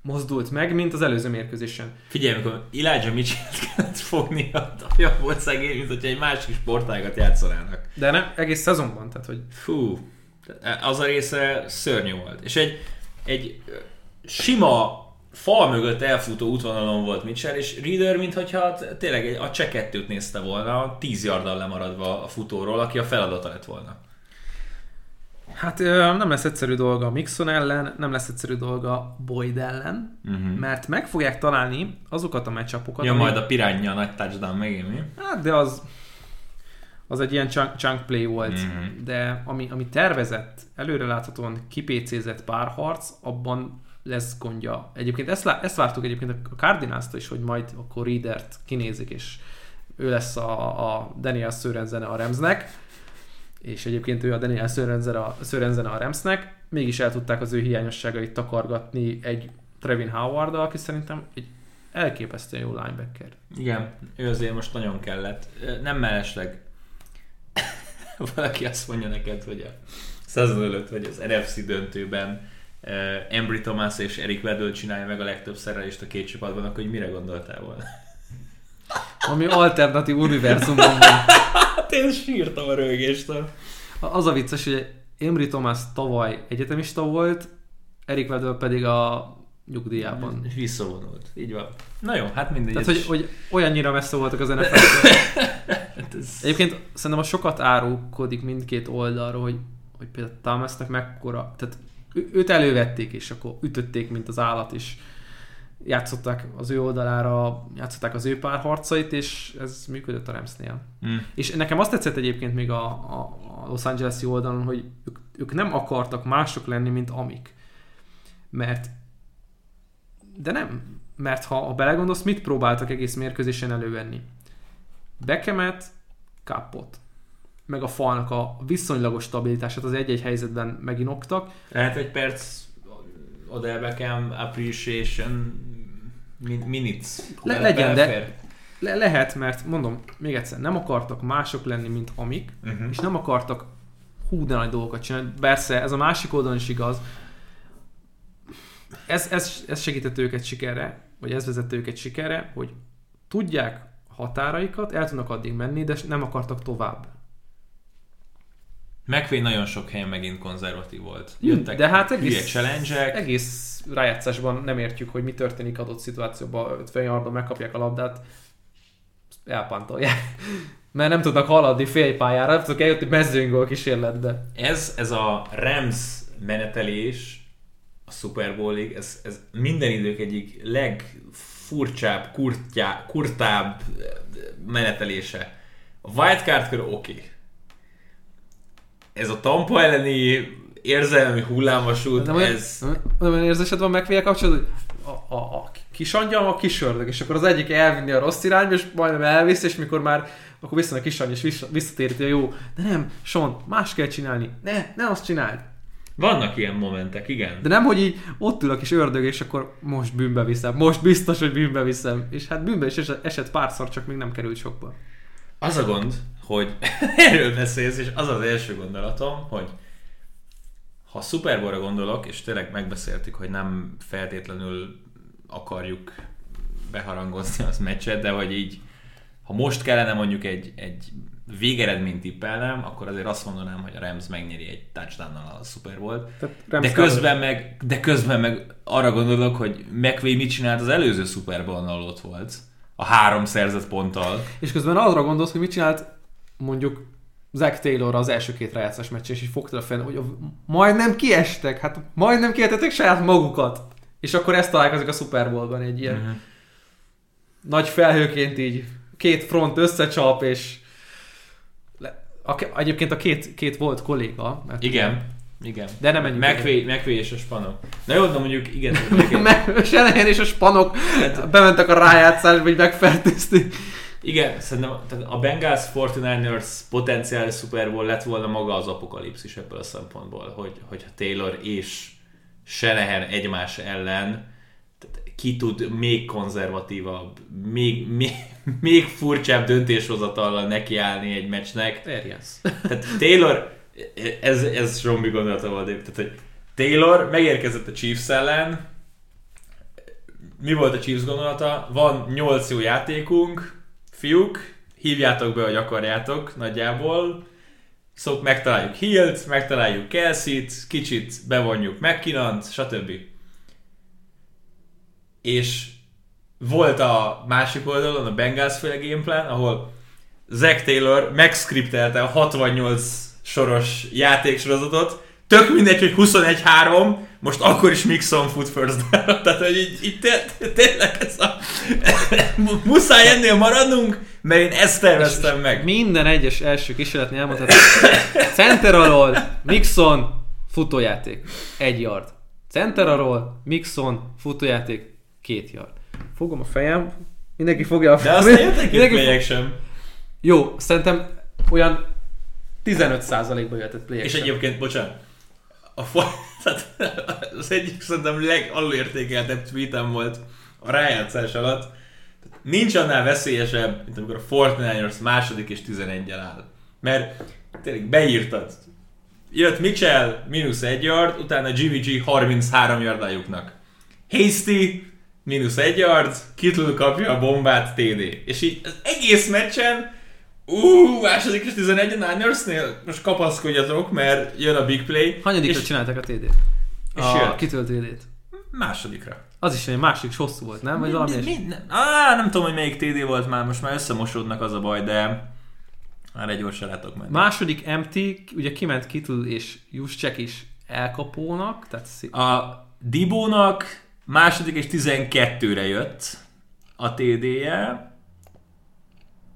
mozdult meg, mint az előző mérkőzésen. Figyelj, amikor Elijah Mitchell-t kellett fogni, olyan volt szegény, mint hogyha egy másik sportágat játszanának. De nem, egész szezonban, tehát hogy... Fú, az a része szörnyű volt. És egy, egy sima fal mögött elfutó útvonalon volt Mitchell, és Reader, mintha tényleg a csekettőt nézte volna, 10 yarddal lemaradva a futóról, aki a feladata lett volna. Hát nem lesz egyszerű dolga Mixon ellen, nem lesz egyszerű dolga Boyd ellen, uh-huh. mert meg fogják találni azokat a meccsapokat. Ja, ami... majd a pirányja a nagy touchdown megint mi? Hát, de az az egy ilyen chunk, chunk play volt, uh-huh. de ami, ami tervezett, előreláthatóan kipécézett párharc, abban lesz gondja. Egyébként ezt, ezt vártuk egyébként a cardinals is, hogy majd akkor Readert kinézik, és ő lesz a, a Daniel Sörenzen a Remsnek, és egyébként ő a Daniel Sörenzen a, Sörenzen a Remsnek, mégis el tudták az ő hiányosságait takargatni egy Trevin howard aki szerintem egy elképesztően jó linebacker. Igen, ő azért most nagyon kellett. Nem mellesleg. <laughs> Valaki azt mondja neked, hogy a szezon előtt, vagy az NFC döntőben uh, Embry Thomas és Eric Weddle csinálja meg a legtöbb szerelést a két csapatban, akkor hogy mire gondoltál volna? Ami alternatív univerzumban van. <laughs> Hát én sírtam a rögéstől. Az a vicces, hogy Embry Thomas tavaly egyetemista volt, Eric Weddle pedig a nyugdíjában. Visszavonult, így van. Na jó, hát mindegy. Tehát, hogy, hogy olyannyira messze voltak az <laughs> nfl hát Egyébként szerintem a sokat árulkodik mindkét oldalról, hogy, hogy például Thomasnak mekkora, tehát őt elővették, és akkor ütötték, mint az állat, és játszották az ő oldalára, játszották az ő párharcait, és ez működött a Ramsnél. Mm. És nekem azt tetszett egyébként még a, a, a Los Angeles-i oldalon, hogy ők, ők nem akartak mások lenni, mint amik. Mert de nem, mert ha, ha belegondolsz, mit próbáltak egész mérkőzésen elővenni? Bekemet, kapott meg a falnak a viszonylagos stabilitását az egy-egy helyzetben meginoktak. Lehet egy perc Odell Beckham appreciation minutes. Le, legyen, de le, lehet, mert mondom, még egyszer, nem akartak mások lenni, mint amik, uh-huh. és nem akartak hú, de nagy dolgokat csinálni. Persze, ez a másik oldalon is igaz. Ez, ez, ez segített őket sikerre, vagy ez vezette őket sikerre, hogy tudják határaikat, el tudnak addig menni, de nem akartak tovább. McVay nagyon sok helyen megint konzervatív volt. Hm, Jöttek De hát egész, challenge egész rájátszásban nem értjük, hogy mi történik adott szituációban. 50 yardon megkapják a labdát, elpantolják. <laughs> Mert nem tudnak haladni félpályára, nem tudnak eljutni mezőngól kísérletbe. Ez, ez a Rams menetelés a Super Bowlig, ez, ez minden idők egyik legfurcsább, kurtjá, kurtább menetelése. A wildcard kör oké. Okay ez a Tampa elleni érzelmi hullámvasút, nem ez... Nem, olyan érzésed van megvél kapcsolatban, hogy a, a, a kis angyal, a kis ördög, és akkor az egyik elvinni a rossz irányba, és majdnem elvisz, és mikor már akkor vissza a kis angyal, és visszatéríti a jó. De nem, Sean, más kell csinálni. Ne, ne azt csináld. Vannak ilyen momentek, igen. De nem, hogy így ott ül a kis ördög, és akkor most bűnbe viszem. Most biztos, hogy bűnbe viszem. És hát bűnbe is esett párszor, csak még nem került sokba. Az a gond, hogy <laughs> erről beszélsz, és az az első gondolatom, hogy ha Super Bowl-ra gondolok, és tényleg megbeszéltük, hogy nem feltétlenül akarjuk beharangozni az meccset, de hogy így, ha most kellene mondjuk egy, egy végeredményt tippelnem, akkor azért azt mondanám, hogy a Rams megnyeri egy touchdown a Super Bowl. De közben, meg, de közben meg arra gondolok, hogy McVay mit csinált az előző Super Bowl-nal ott volt. A három szerzett ponttal. És közben arra gondolsz, hogy mit csinált mondjuk Zach Taylor az első két rájátszás meccsen, és így fogta a fel, hogy majdnem kiestek, hát majdnem kiestettek saját magukat. És akkor ezt találkozik a Super Bowl-ban egy ilyen Mhm. nagy felhőként így két front összecsap, és le, a, egyébként a két, két volt kolléga. Mert Igen. Igen. De nem menjünk McVay, McVay és a spanok. Na jó, de mondjuk igen. <laughs> Shanahan és a spanok bementek a rájátszásba, hogy megfertőzték. Igen, szerintem tehát a Bengals 49ers potenciális Super Bowl lett volna maga az apokalipszis ebből a szempontból, hogy, hogyha Taylor és Shanahan egymás ellen ki tud még konzervatívabb, még, még, még furcsább döntéshozatallal nekiállni egy meccsnek. Arians. Tehát Taylor, ez, ez Zsombi gondolata volt, tehát hogy Taylor megérkezett a Chiefs ellen, mi volt a Chiefs gondolata? Van 8 jó játékunk, fiúk, hívjátok be, hogy akarjátok nagyjából, szóval megtaláljuk Hilt, megtaláljuk Kelsey-t, kicsit bevonjuk McKinnont, stb. És volt a másik oldalon a Bengals féle gameplan, ahol Zack Taylor megskriptelte a 68 soros játéksorozatot, tök mindegy, hogy 21-3, most akkor is Mixon fut first down. <laughs> Tehát, hogy így, így té- tényleg ez a... <laughs> muszáj ennél maradnunk, mert én ezt terveztem meg. Minden egyes első kísérletnél elmondhatod. Center alól, Mixon, futójáték, egy yard. Center alól, Mixon, futójáték, két yard. Fogom a fejem, mindenki fogja a De aztán jöttek itt mindenki sem. Jó, szerintem olyan 15%-ba jöhetett play És egyébként, bocsánat, a <laughs> tehát az egyik szerintem legalulértékeltebb tweetem volt a rájátszás alatt. Nincs annál veszélyesebb, mint amikor a Fortnite-ers második és 11 áll. Mert tényleg beírtad. Jött Mitchell, mínusz egy yard, utána Jimmy G 33 yardajuknak. Hasty, mínusz egy yard, Kittle kapja a bombát, TD. És így az egész meccsen Ú, második és 11 a Ninersnél? Most kapaszkodjatok, mert jön a big play. Hanyadikra és csinálták a TD-t? és A jött. kitölt TD-t. Másodikra. Az is egy másik hosszú volt, nem? Vagy valami mi, mi, nem, á, nem tudom, hogy melyik TD volt már, most már összemosódnak az a baj, de már egy gyorsan látok menni. Második empty, ugye kiment Kittle és Juszcsek is elkapónak, tehát szí- A Dibónak második és 12-re jött a TD-je.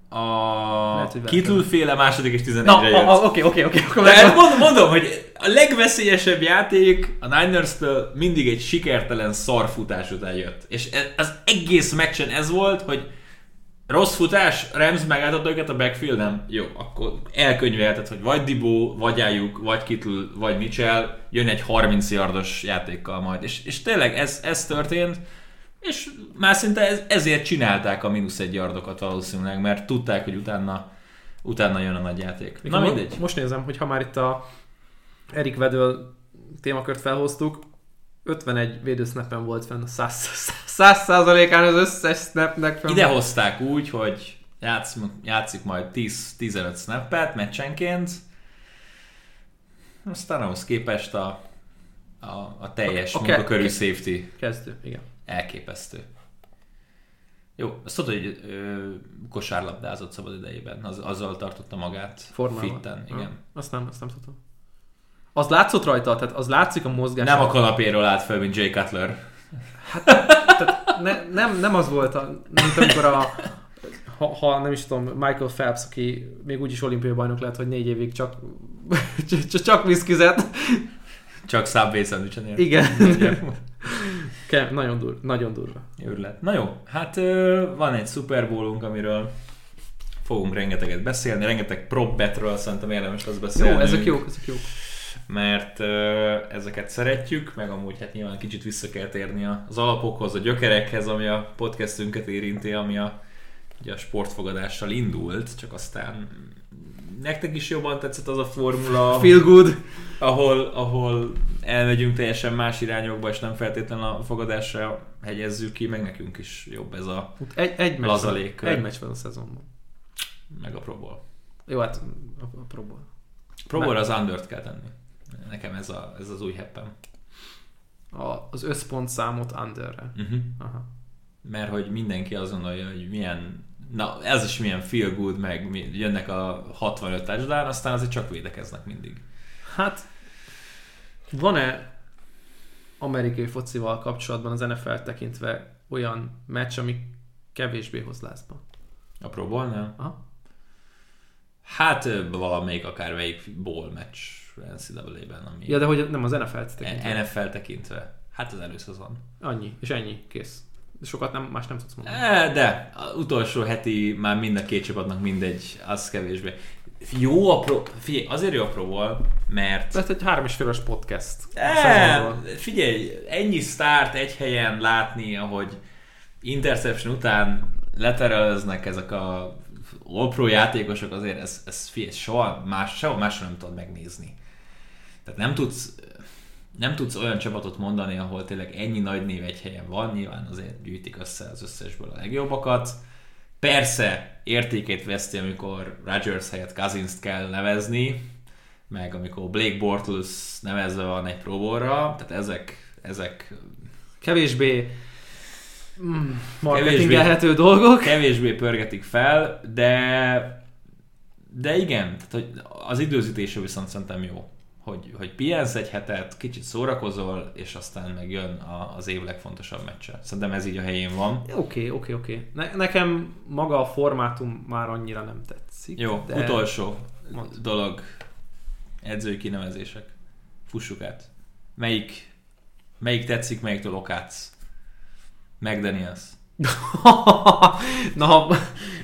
A Lehet, hogy Kittle féle második és 11-re Na, jött. oké, oké, oké, mondom, mondom, hogy a legveszélyesebb játék a Niners-től mindig egy sikertelen szarfutás után jött. És ez, az egész meccsen ez volt, hogy rossz futás, Rams megálltott őket a backfield, nem? Jó, akkor elkönyvelted, hogy vagy Dibó, vagy Ayuk, vagy Kittle, vagy Mitchell jön egy 30 yardos játékkal majd. És, és tényleg ez, ez történt, és már szinte ez, ezért csinálták a mínusz egy yardokat valószínűleg, mert tudták, hogy utána, utána jön a nagy játék. Na Mo- mindegy. Most nézem, hogy ha már itt a Erik Vedől témakört felhoztuk, 51 védősnappen volt fenn a 100 százalékán az összes snapnek fenn. Ide hozták úgy, hogy játsz, játszik majd 10-15 snappet meccsenként, aztán ahhoz képest a, a, a teljes A- a, munkakörű ke- safety Kezdő, igen. Elképesztő. Jó, azt tudod, hogy ö, kosárlabdázott szabad idejében, az, azzal tartotta magát Formában. fitten, igen. Ha, azt nem, azt nem tudom. Az látszott rajta, tehát az látszik a mozgás. Nem a kanapéról állt fel, mint Jay Cutler. tehát ne, nem, nem az volt, a, mint amikor a ha, ha, nem is tudom, Michael Phelps, aki még úgyis olimpiai bajnok lett, hogy négy évig csak, <laughs> csak, csak viszkizett. Csak Subway szendvicsen. Igen. Ke- nagyon, dur, nagyon durva. Őrület. Na jó, hát van egy Super Bowlunk, amiről fogunk rengeteget beszélni, rengeteg prop betről szerintem érdemes lesz beszélni. Jó, ezek jók, ezek jók. Mert ezeket szeretjük, meg amúgy hát nyilván kicsit vissza kell térni az alapokhoz, a gyökerekhez, ami a podcastünket érinti, ami a, ugye a sportfogadással indult, csak aztán nektek is jobban tetszett az a formula, <laughs> Feel good. ahol, ahol elmegyünk teljesen más irányokba, és nem feltétlenül a fogadásra hegyezzük ki, meg nekünk is jobb ez a Egy, egy, meccs, Laza van, légkör. egy meccs van a szezonban. meg a próból. Jó, hát a, a Bowl az under kell tenni. Nekem ez, a, ez az új heppem. A, az összpontszámot underre. Uh-huh. Aha. Mert hogy mindenki azt gondolja, hogy milyen, na ez is milyen feel good, meg jönnek a 65 touchdown, aztán azért csak védekeznek mindig. Hát, van-e amerikai focival kapcsolatban az NFL tekintve olyan meccs, ami kevésbé hoz lázba? A Pro Bowl-nál? Aha. Hát valamelyik akármelyik bowl meccs NCAA-ben, ami Ja, de hogy nem az NFL-t tekintve. NFL tekintve. Hát az előszezon. Annyi, és ennyi, kész. Sokat nem, más nem tudsz mondani. E, De az utolsó heti már mind a két csapatnak mindegy, az kevésbé. Jó a pro, figyelj, azért jó a Pro Bowl, mert Lehet egy három és fél podcast. E, figyelj, ennyi sztárt egy helyen látni, ahogy interception után letereleznek ezek a all játékosok, azért ez, ez figyelj, soha más, sehol máshol nem tudod megnézni. Tehát nem tudsz, nem tudsz olyan csapatot mondani, ahol tényleg ennyi nagy név egy helyen van, nyilván azért gyűjtik össze az összesből a legjobbakat. Persze értékét veszti, amikor Rodgers helyett cousins kell nevezni, meg amikor Blake Bortles nevezve van egy Pro Bowl-ra, tehát ezek, ezek Kevésbé mm, marketingelhető dolgok. kevésbé pörgetik fel, de de igen, tehát hogy az időzítése viszont szerintem jó. Hogy, hogy pihensz egy hetet, kicsit szórakozol, és aztán megjön a, az év legfontosabb meccse. Szerintem ez így a helyén van. Oké, oké, oké. Ne- Nekem maga a formátum már annyira nem tetszik. Jó, de... utolsó Mondd. dolog. Edzői kinevezések. Fussuk át. Melyik, melyik tetszik, melyiktől okátsz? McDaniels. <laughs> Na,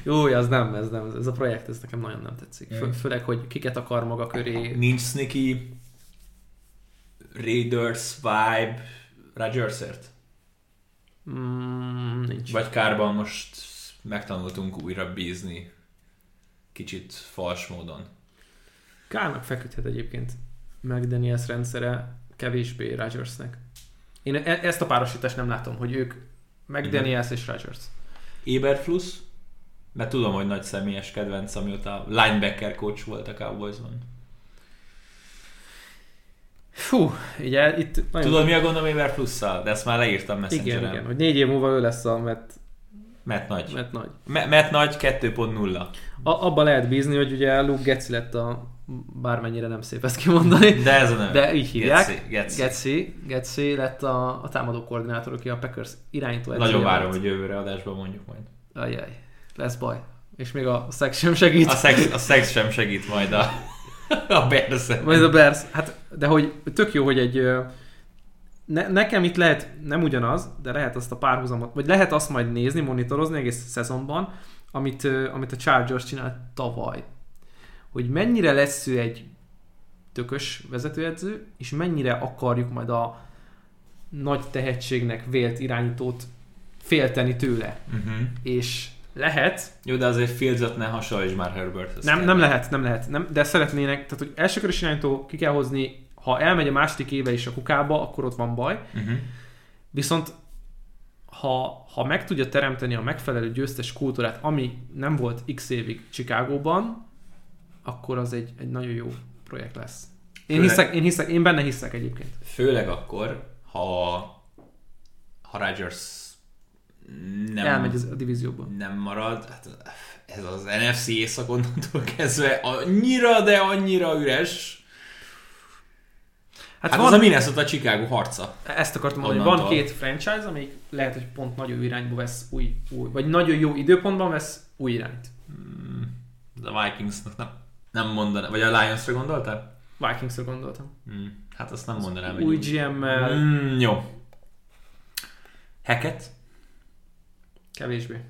jó, az nem, ez nem, ez a projekt, ez nekem nagyon nem tetszik. Fő, Mm. főleg, hogy kiket akar maga köré. Nincs sneaky Raiders vibe Rodgersért? Mm, nincs. Vagy kárban most megtanultunk újra bízni kicsit fals módon. Kárnak feküdhet egyébként McDaniels rendszere kevésbé Rodgersnek. Én e- ezt a párosítást nem látom, hogy ők McDaniels és Rodgers. Eberflus, mert tudom, hogy nagy személyes kedvenc, amióta linebacker coach volt a Cowboysban. Fú, ugye itt nagyon... Tudod, mi a gondom Eberflusszal? De ezt már leírtam igen, Messengeren. igen, hogy négy év múlva ő lesz a Matt, Matt nagy. Matt nagy. Matt nagy 2.0. A, abba lehet bízni, hogy ugye Luke Getzi lett a bármennyire nem szép ezt kimondani, De ez a neve. de így hívják. Getzi, Getzi. Getzi, Getzi lett a, a támadó koordinátor, aki a Packers irányító Nagyon várom, lett. hogy jövőre adásban mondjuk majd. Ajjaj, lesz baj. És még a szex sem segít. A szex, a szex sem segít majd a, a bears Majd a Bears. Hát, de hogy tök jó, hogy egy... Ne, nekem itt lehet, nem ugyanaz, de lehet azt a párhuzamot, vagy lehet azt majd nézni, monitorozni egész szezonban, amit, amit a Chargers csinált tavaly. Hogy mennyire lesz ő egy tökös vezetőedző, és mennyire akarjuk majd a nagy tehetségnek vélt irányítót félteni tőle. Uh-huh. És lehet, Jó, de azért Fields-ot ne hasonlíts már Herbert. nem, nem lehet, nem lehet, nem, de szeretnének, tehát hogy elsőkörös irányító ki kell hozni, ha elmegy a második éve is a kukába, akkor ott van baj. Uh-huh. Viszont ha, ha meg tudja teremteni a megfelelő győztes kultúrát, ami nem volt x évig Chicagóban, akkor az egy, egy nagyon jó projekt lesz. Én Főleg- hiszek, én hiszek, én benne hiszek egyébként. Főleg akkor, ha, ha Rodgers nem. Elmegy a divízióba. nem marad, hát ez az NFC északonnantól kezdve annyira, de annyira üres. Hát, Hát, van, az a Minnesota Chicago harca. ezt akartam mondani, van két franchise, amelyik lehet, hogy pont nagyon jó irányba vesz új, új, vagy nagyon jó időpontban vesz új irányt. A Vikingsnak nem, nem mondanám, vagy a Lionsra gondoltál? Vikingsra gondoltam. Hmm. Hát azt nem mondanám. hogy Új. GM-mel, Mm, jó. Hackett? kevésbé.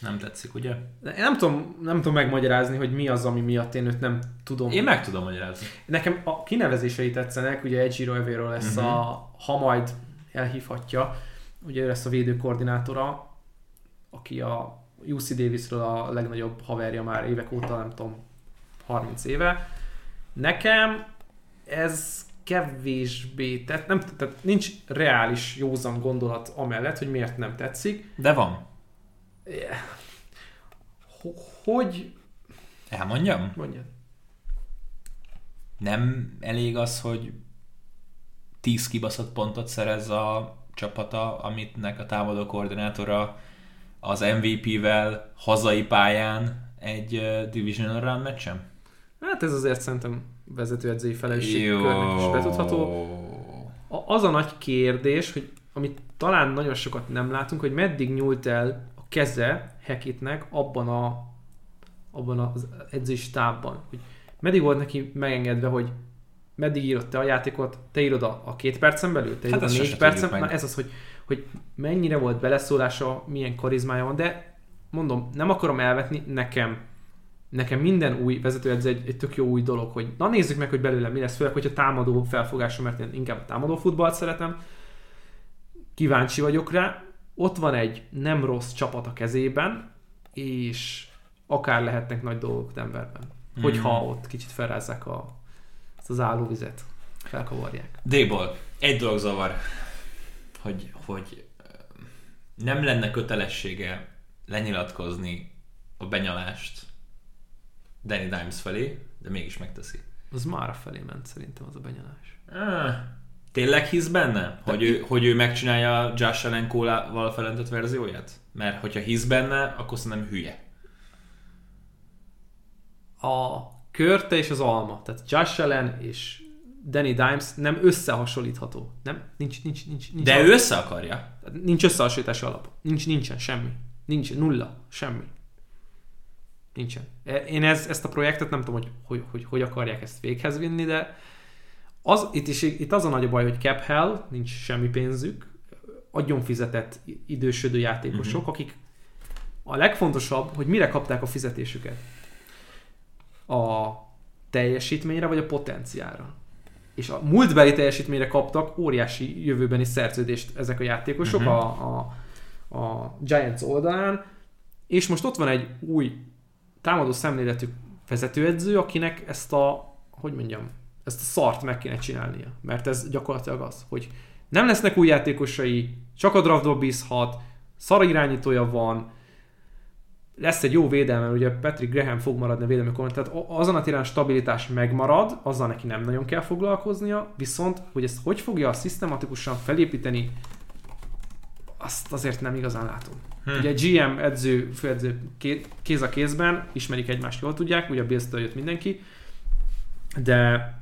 Nem tetszik, ugye? Én nem tudom, nem tudom megmagyarázni, hogy mi az, ami miatt én őt nem tudom. Én meg tudom magyarázni. Nekem a kinevezései tetszenek, ugye Ejiro Evero lesz Mhm. a, ha majd elhívhatja, ugye ő lesz a védőkoordinátora, aki a UC Davisről a legnagyobb haverja már évek óta, nem tudom, 30 éve. Nekem ez kevésbé, tehát, nem, tehát nincs reális, józan gondolat amellett, hogy miért nem tetszik. De van. Ho- Hogy, Elmondjam? Mondjad. Nem elég az, hogy 10 kibaszott pontot szerez a csapata, amitnek a támadó koordinátora az MVP-vel hazai pályán egy Division Round meccsen? Hát ez azért szerintem vezetőedzői felelősségkörnek is betudható. A- Az a nagy kérdés, hogy amit talán nagyon sokat nem látunk, hogy meddig nyúlt el a keze Hekitnek abban a abban az edzői tábban. Hogy meddig volt neki megengedve, hogy meddig írod te a játékot, te írod a, a két percen belül, te Hát írod a négy percen, na ez az, hogy, hogy mennyire volt beleszólása, milyen karizmája van, de mondom, nem akarom elvetni, nekem nekem minden új vezetőedző egy, egy tök jó új dolog, hogy na nézzük meg, hogy belőle mi lesz, főleg, hogyha támadó felfogásom, mert én inkább a támadó futballt szeretem. Kíváncsi vagyok rá. Ott van egy nem rossz csapat a kezében, és akár lehetnek nagy dolgok Denverben. Hogyha ott kicsit felrázzák a, azt az állóvizet, felkavarják. D-ból egy dolog zavar, hogy, hogy nem lenne kötelessége lenyilatkozni a benyalást Danny Dimes felé, de mégis megteszi. Az már felé ment szerintem az a benyalás. Ah, tényleg hisz benne, hogy ő, hogy ő megcsinálja Josh Allen kólával felentett verzióját? Mert hogyha hisz benne, akkor szerintem hülye. a körte és az alma, tehát Josh Allen és Danny Dimes nem összehasonlítható. Nem? Nincs, nincs, nincs, nincs De alap. ő össze akarja. Nincs összehasonlítási alap. Nincs, nincsen semmi. Nincs, nulla, semmi. Nincsen. E- Én ez, ezt a projektet nem tudom, hogy hogy, hogy hogy akarják ezt véghez vinni, de az, itt, is, itt az a nagy baj, hogy cap hell, nincs semmi pénzük, adjon fizetett idősödő játékosok, uh-huh. akik a legfontosabb, hogy mire kapták a fizetésüket. A teljesítményre vagy a potenciára. És a múltbeli teljesítményre kaptak óriási jövőbeni szerződést ezek a játékosok uh-huh. a, a, a Giants oldalán, és most ott van egy új támadó szemléletű vezetőedző, akinek ezt a, hogy mondjam, ezt a szart meg kéne csinálnia. Mert ez gyakorlatilag az, hogy nem lesznek új játékosai, csak a draftból bízhat, szar irányítója van, lesz egy jó védelme, ugye Patrick Graham fog maradni a védelmi korban, tehát a- azon a téren stabilitás megmarad, azzal neki nem nagyon kell foglalkoznia, viszont, hogy ezt hogy fogja szisztematikusan felépíteni, azt azért nem igazán látom. Hm. Ugye GM, edző, főedző ké- kéz a kézben, ismerik egymást, jól tudják, ugye a bills jött mindenki, de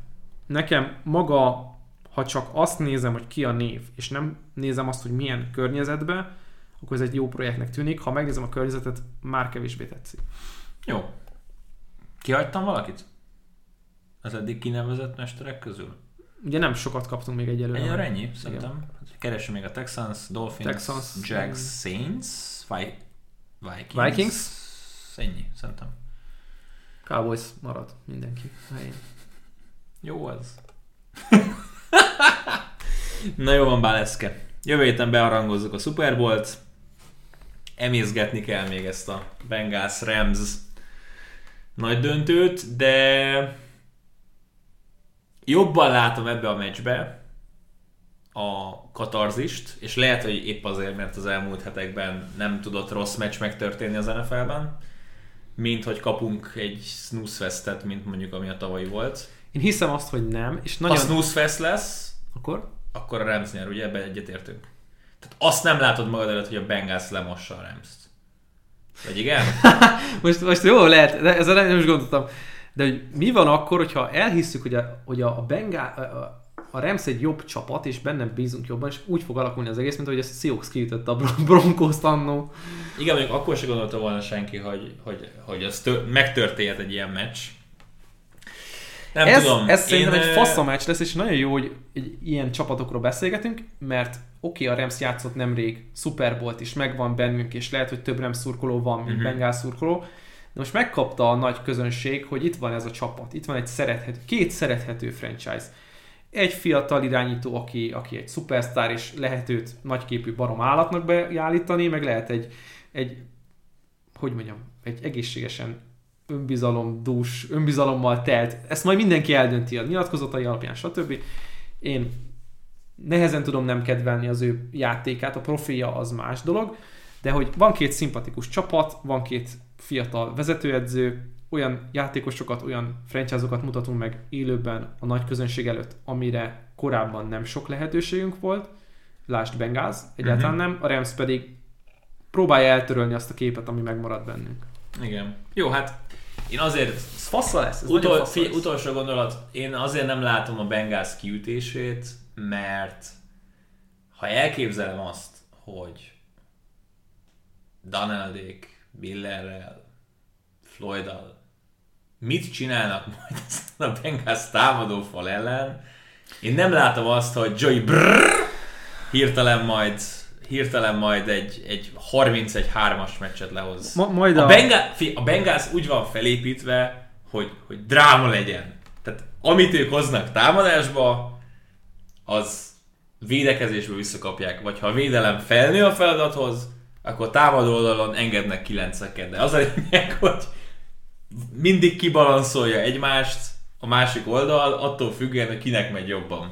nekem maga, ha csak azt nézem, hogy ki a név, és nem nézem azt, hogy milyen környezetbe, akkor ez egy jó projektnek tűnik. Ha megnézem a környezetet, már kevésbé tetszik. Jó. Kihagytam valakit? Az eddig kinevezett mesterek közül? Ugye nem sokat kaptunk még egyelőre. Egyelőre ennyi, szerintem. Keresem még a Texans, Dolphins, Texans, Jags. Saints, Vi- Vikings. Vikings? Ennyi, szerintem. Cowboys marad mindenki helyén. Jó az. <laughs> Na jó van, Báleszke. Jövő héten bearangozzuk a Super Bowl-t. Emészgetni kell még ezt a Bengals Rams nagy döntőt, de jobban látom ebbe a meccsbe a katarzist, és lehet, hogy épp azért, mert az elmúlt hetekben nem tudott rossz meccs megtörténni az NFL-ben, mint hogy kapunk egy snooze festet, mint mondjuk ami a tavalyi volt. Én hiszem azt, hogy nem, és Ha nagyon... snooze fest lesz, Akkor? akkor a Rams nyer, ugye? Ebben egyetértünk. Tehát azt nem látod magad előtt, hogy a Bengals lemossa a Rams-t. Vagy igen? <laughs> Most, most jó lehet, de ezzel nem is gondoltam. De hogy mi van akkor, hogyha elhisszük, hogy a, hogy a, Bengá, a, a- Rams egy jobb csapat, és bennem bízunk jobban, és úgy fog alakulni az egész, mint hogy ezt a Seahawks kiütötte a Bron- Broncos-t annó. Igen, mondjuk akkor se gondolta volna senki, hogy, hogy, hogy az tör, megtörténhet egy ilyen meccs. Nem ez, tudom. ez szerintem én, egy fasz meccs lesz, és nagyon jó, hogy egy ilyen csapatokról beszélgetünk, mert oké, okay, a Rams játszott nemrég Super Bowl-t, és megvan bennünk, és lehet, hogy több Rams szurkoló van, mint Mhm. uh-huh. Bengals szurkoló, de most megkapta a nagy közönség, hogy itt van ez a csapat, itt van egy szerethető, két szerethető franchise. Egy fiatal irányító, aki, aki egy szupersztár, és lehet őt nagyképű barom állatnak beállítani, meg lehet egy, egy hogy mondjam, egy egészségesen önbizalom, dús, önbizalommal telt. Ezt majd mindenki eldönti a nyilatkozatai alapján, stb. Én nehezen tudom nem kedvelni az ő játékát, a profilja az más dolog, de hogy van két szimpatikus csapat, van két fiatal vezetőedző, olyan játékosokat, olyan franchise-okat mutatunk meg élőben a nagy közönség előtt, amire korábban nem sok lehetőségünk volt. Lásd Bengals, egyáltalán Mhm. nem. A Rams pedig próbálja eltörölni azt a képet, ami megmaradt bennünk. Igen. Jó, hát én azért Ez fassa lesz. Ez Utol, fi, lesz. utolsó gondolat, én azért nem látom a Bengals kiütését, mert ha elképzelem azt, hogy Donaldék, Billerrel, Floyddal mit csinálnak majd ezen a Bengals támadó fal ellen, én nem látom azt, hogy Joey Brrr hirtelen majd hirtelen majd egy, egy 31-3-as meccset lehoz. Ma, majd A, a... Bengals, fi, a Bengals úgy van felépítve, hogy, hogy dráma legyen. Tehát amit ők hoznak támadásba, az védekezésből visszakapják. Vagy ha a védelem felnő a feladathoz, akkor támadó oldalon engednek kilenceket. De az a lényeg, hogy mindig kibalanszolja egymást a másik oldal, attól függően, hogy kinek megy jobban.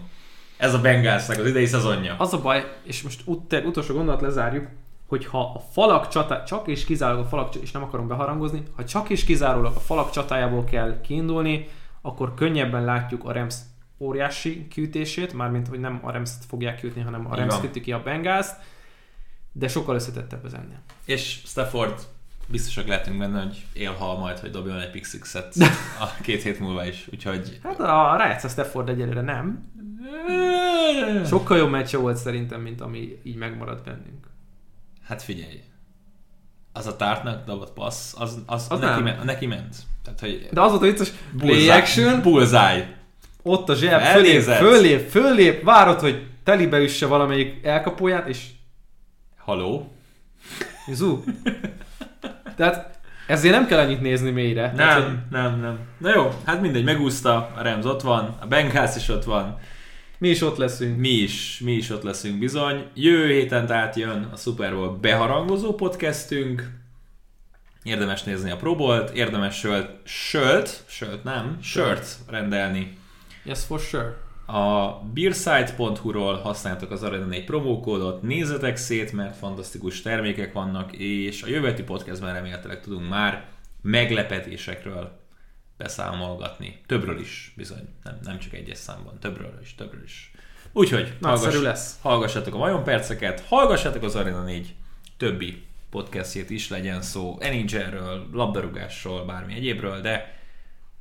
Ez a Bengalsnak az idei szezonja. Az a baj, és most ut- utolsó gondolat lezárjuk, hogy ha a falak csata, csak és kizárólag a falak, és nem akarom beharangozni, ha csak és kizárólag a falak csatájából kell kiindulni, akkor könnyebben látjuk a Rams óriási kiütését, mármint, hogy nem a rams fogják kiütni, hanem a Rams küti ki a bengals de sokkal összetettebb ez ennél. És Stafford biztosak lehetünk benne, hogy élhal majd, hogy dobjon egy pick sixet a két hét múlva is. Úgyhogy... Hát a Rájátsz a Stafford egyelőre nem. Sokkal jobb meccse volt szerintem, mint ami így megmaradt bennünk. Hát figyelj. Az a tártnak dobott passz, az, az, Az az neki, ment, neki ment. Tehát, hogy De az volt a vicces, play action, Bullseye. ott a zseb, fölép, fölép, fölép, várod, hogy telibe üsse valamelyik elkapóját, és Haló? zú. Tehát ezért nem kell annyit nézni mélyre. Tehát, hogy Nem, nem, nem. Na jó, hát mindegy, megúszta, a Rams ott van, a Bengals is ott van, mi is ott leszünk. mi is, mi is ott leszünk bizony. Jövő héten tehát jön a Super Bowl beharangozó podcastünk. Érdemes nézni a próbolt, érdemes sölt, sölt, sölt nem, sört rendelni Yes, for sure. A beersite.hu-ról használtok az Arena 4 promókódot, nézzetek szét, mert fantasztikus termékek vannak, és a jövő heti podcastben remélhetőleg tudunk már meglepetésekről beszámolgatni. Többről is, bizony. Nem, nem csak egyes számban, többről is, többről is. Úgyhogy Nagyszerű lesz. hallgassátok a Vajon Perceket, hallgassátok az Arena 4 többi podcastjét is, legyen szó NHL-ről, labdarúgásról, bármi egyébről, de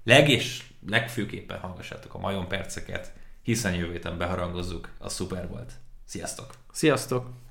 leg és legfőképpen hallgassátok a Majon Perceket, hiszen jövő héten beharangozzuk a Super Bowl-t. Sziasztok! Sziasztok!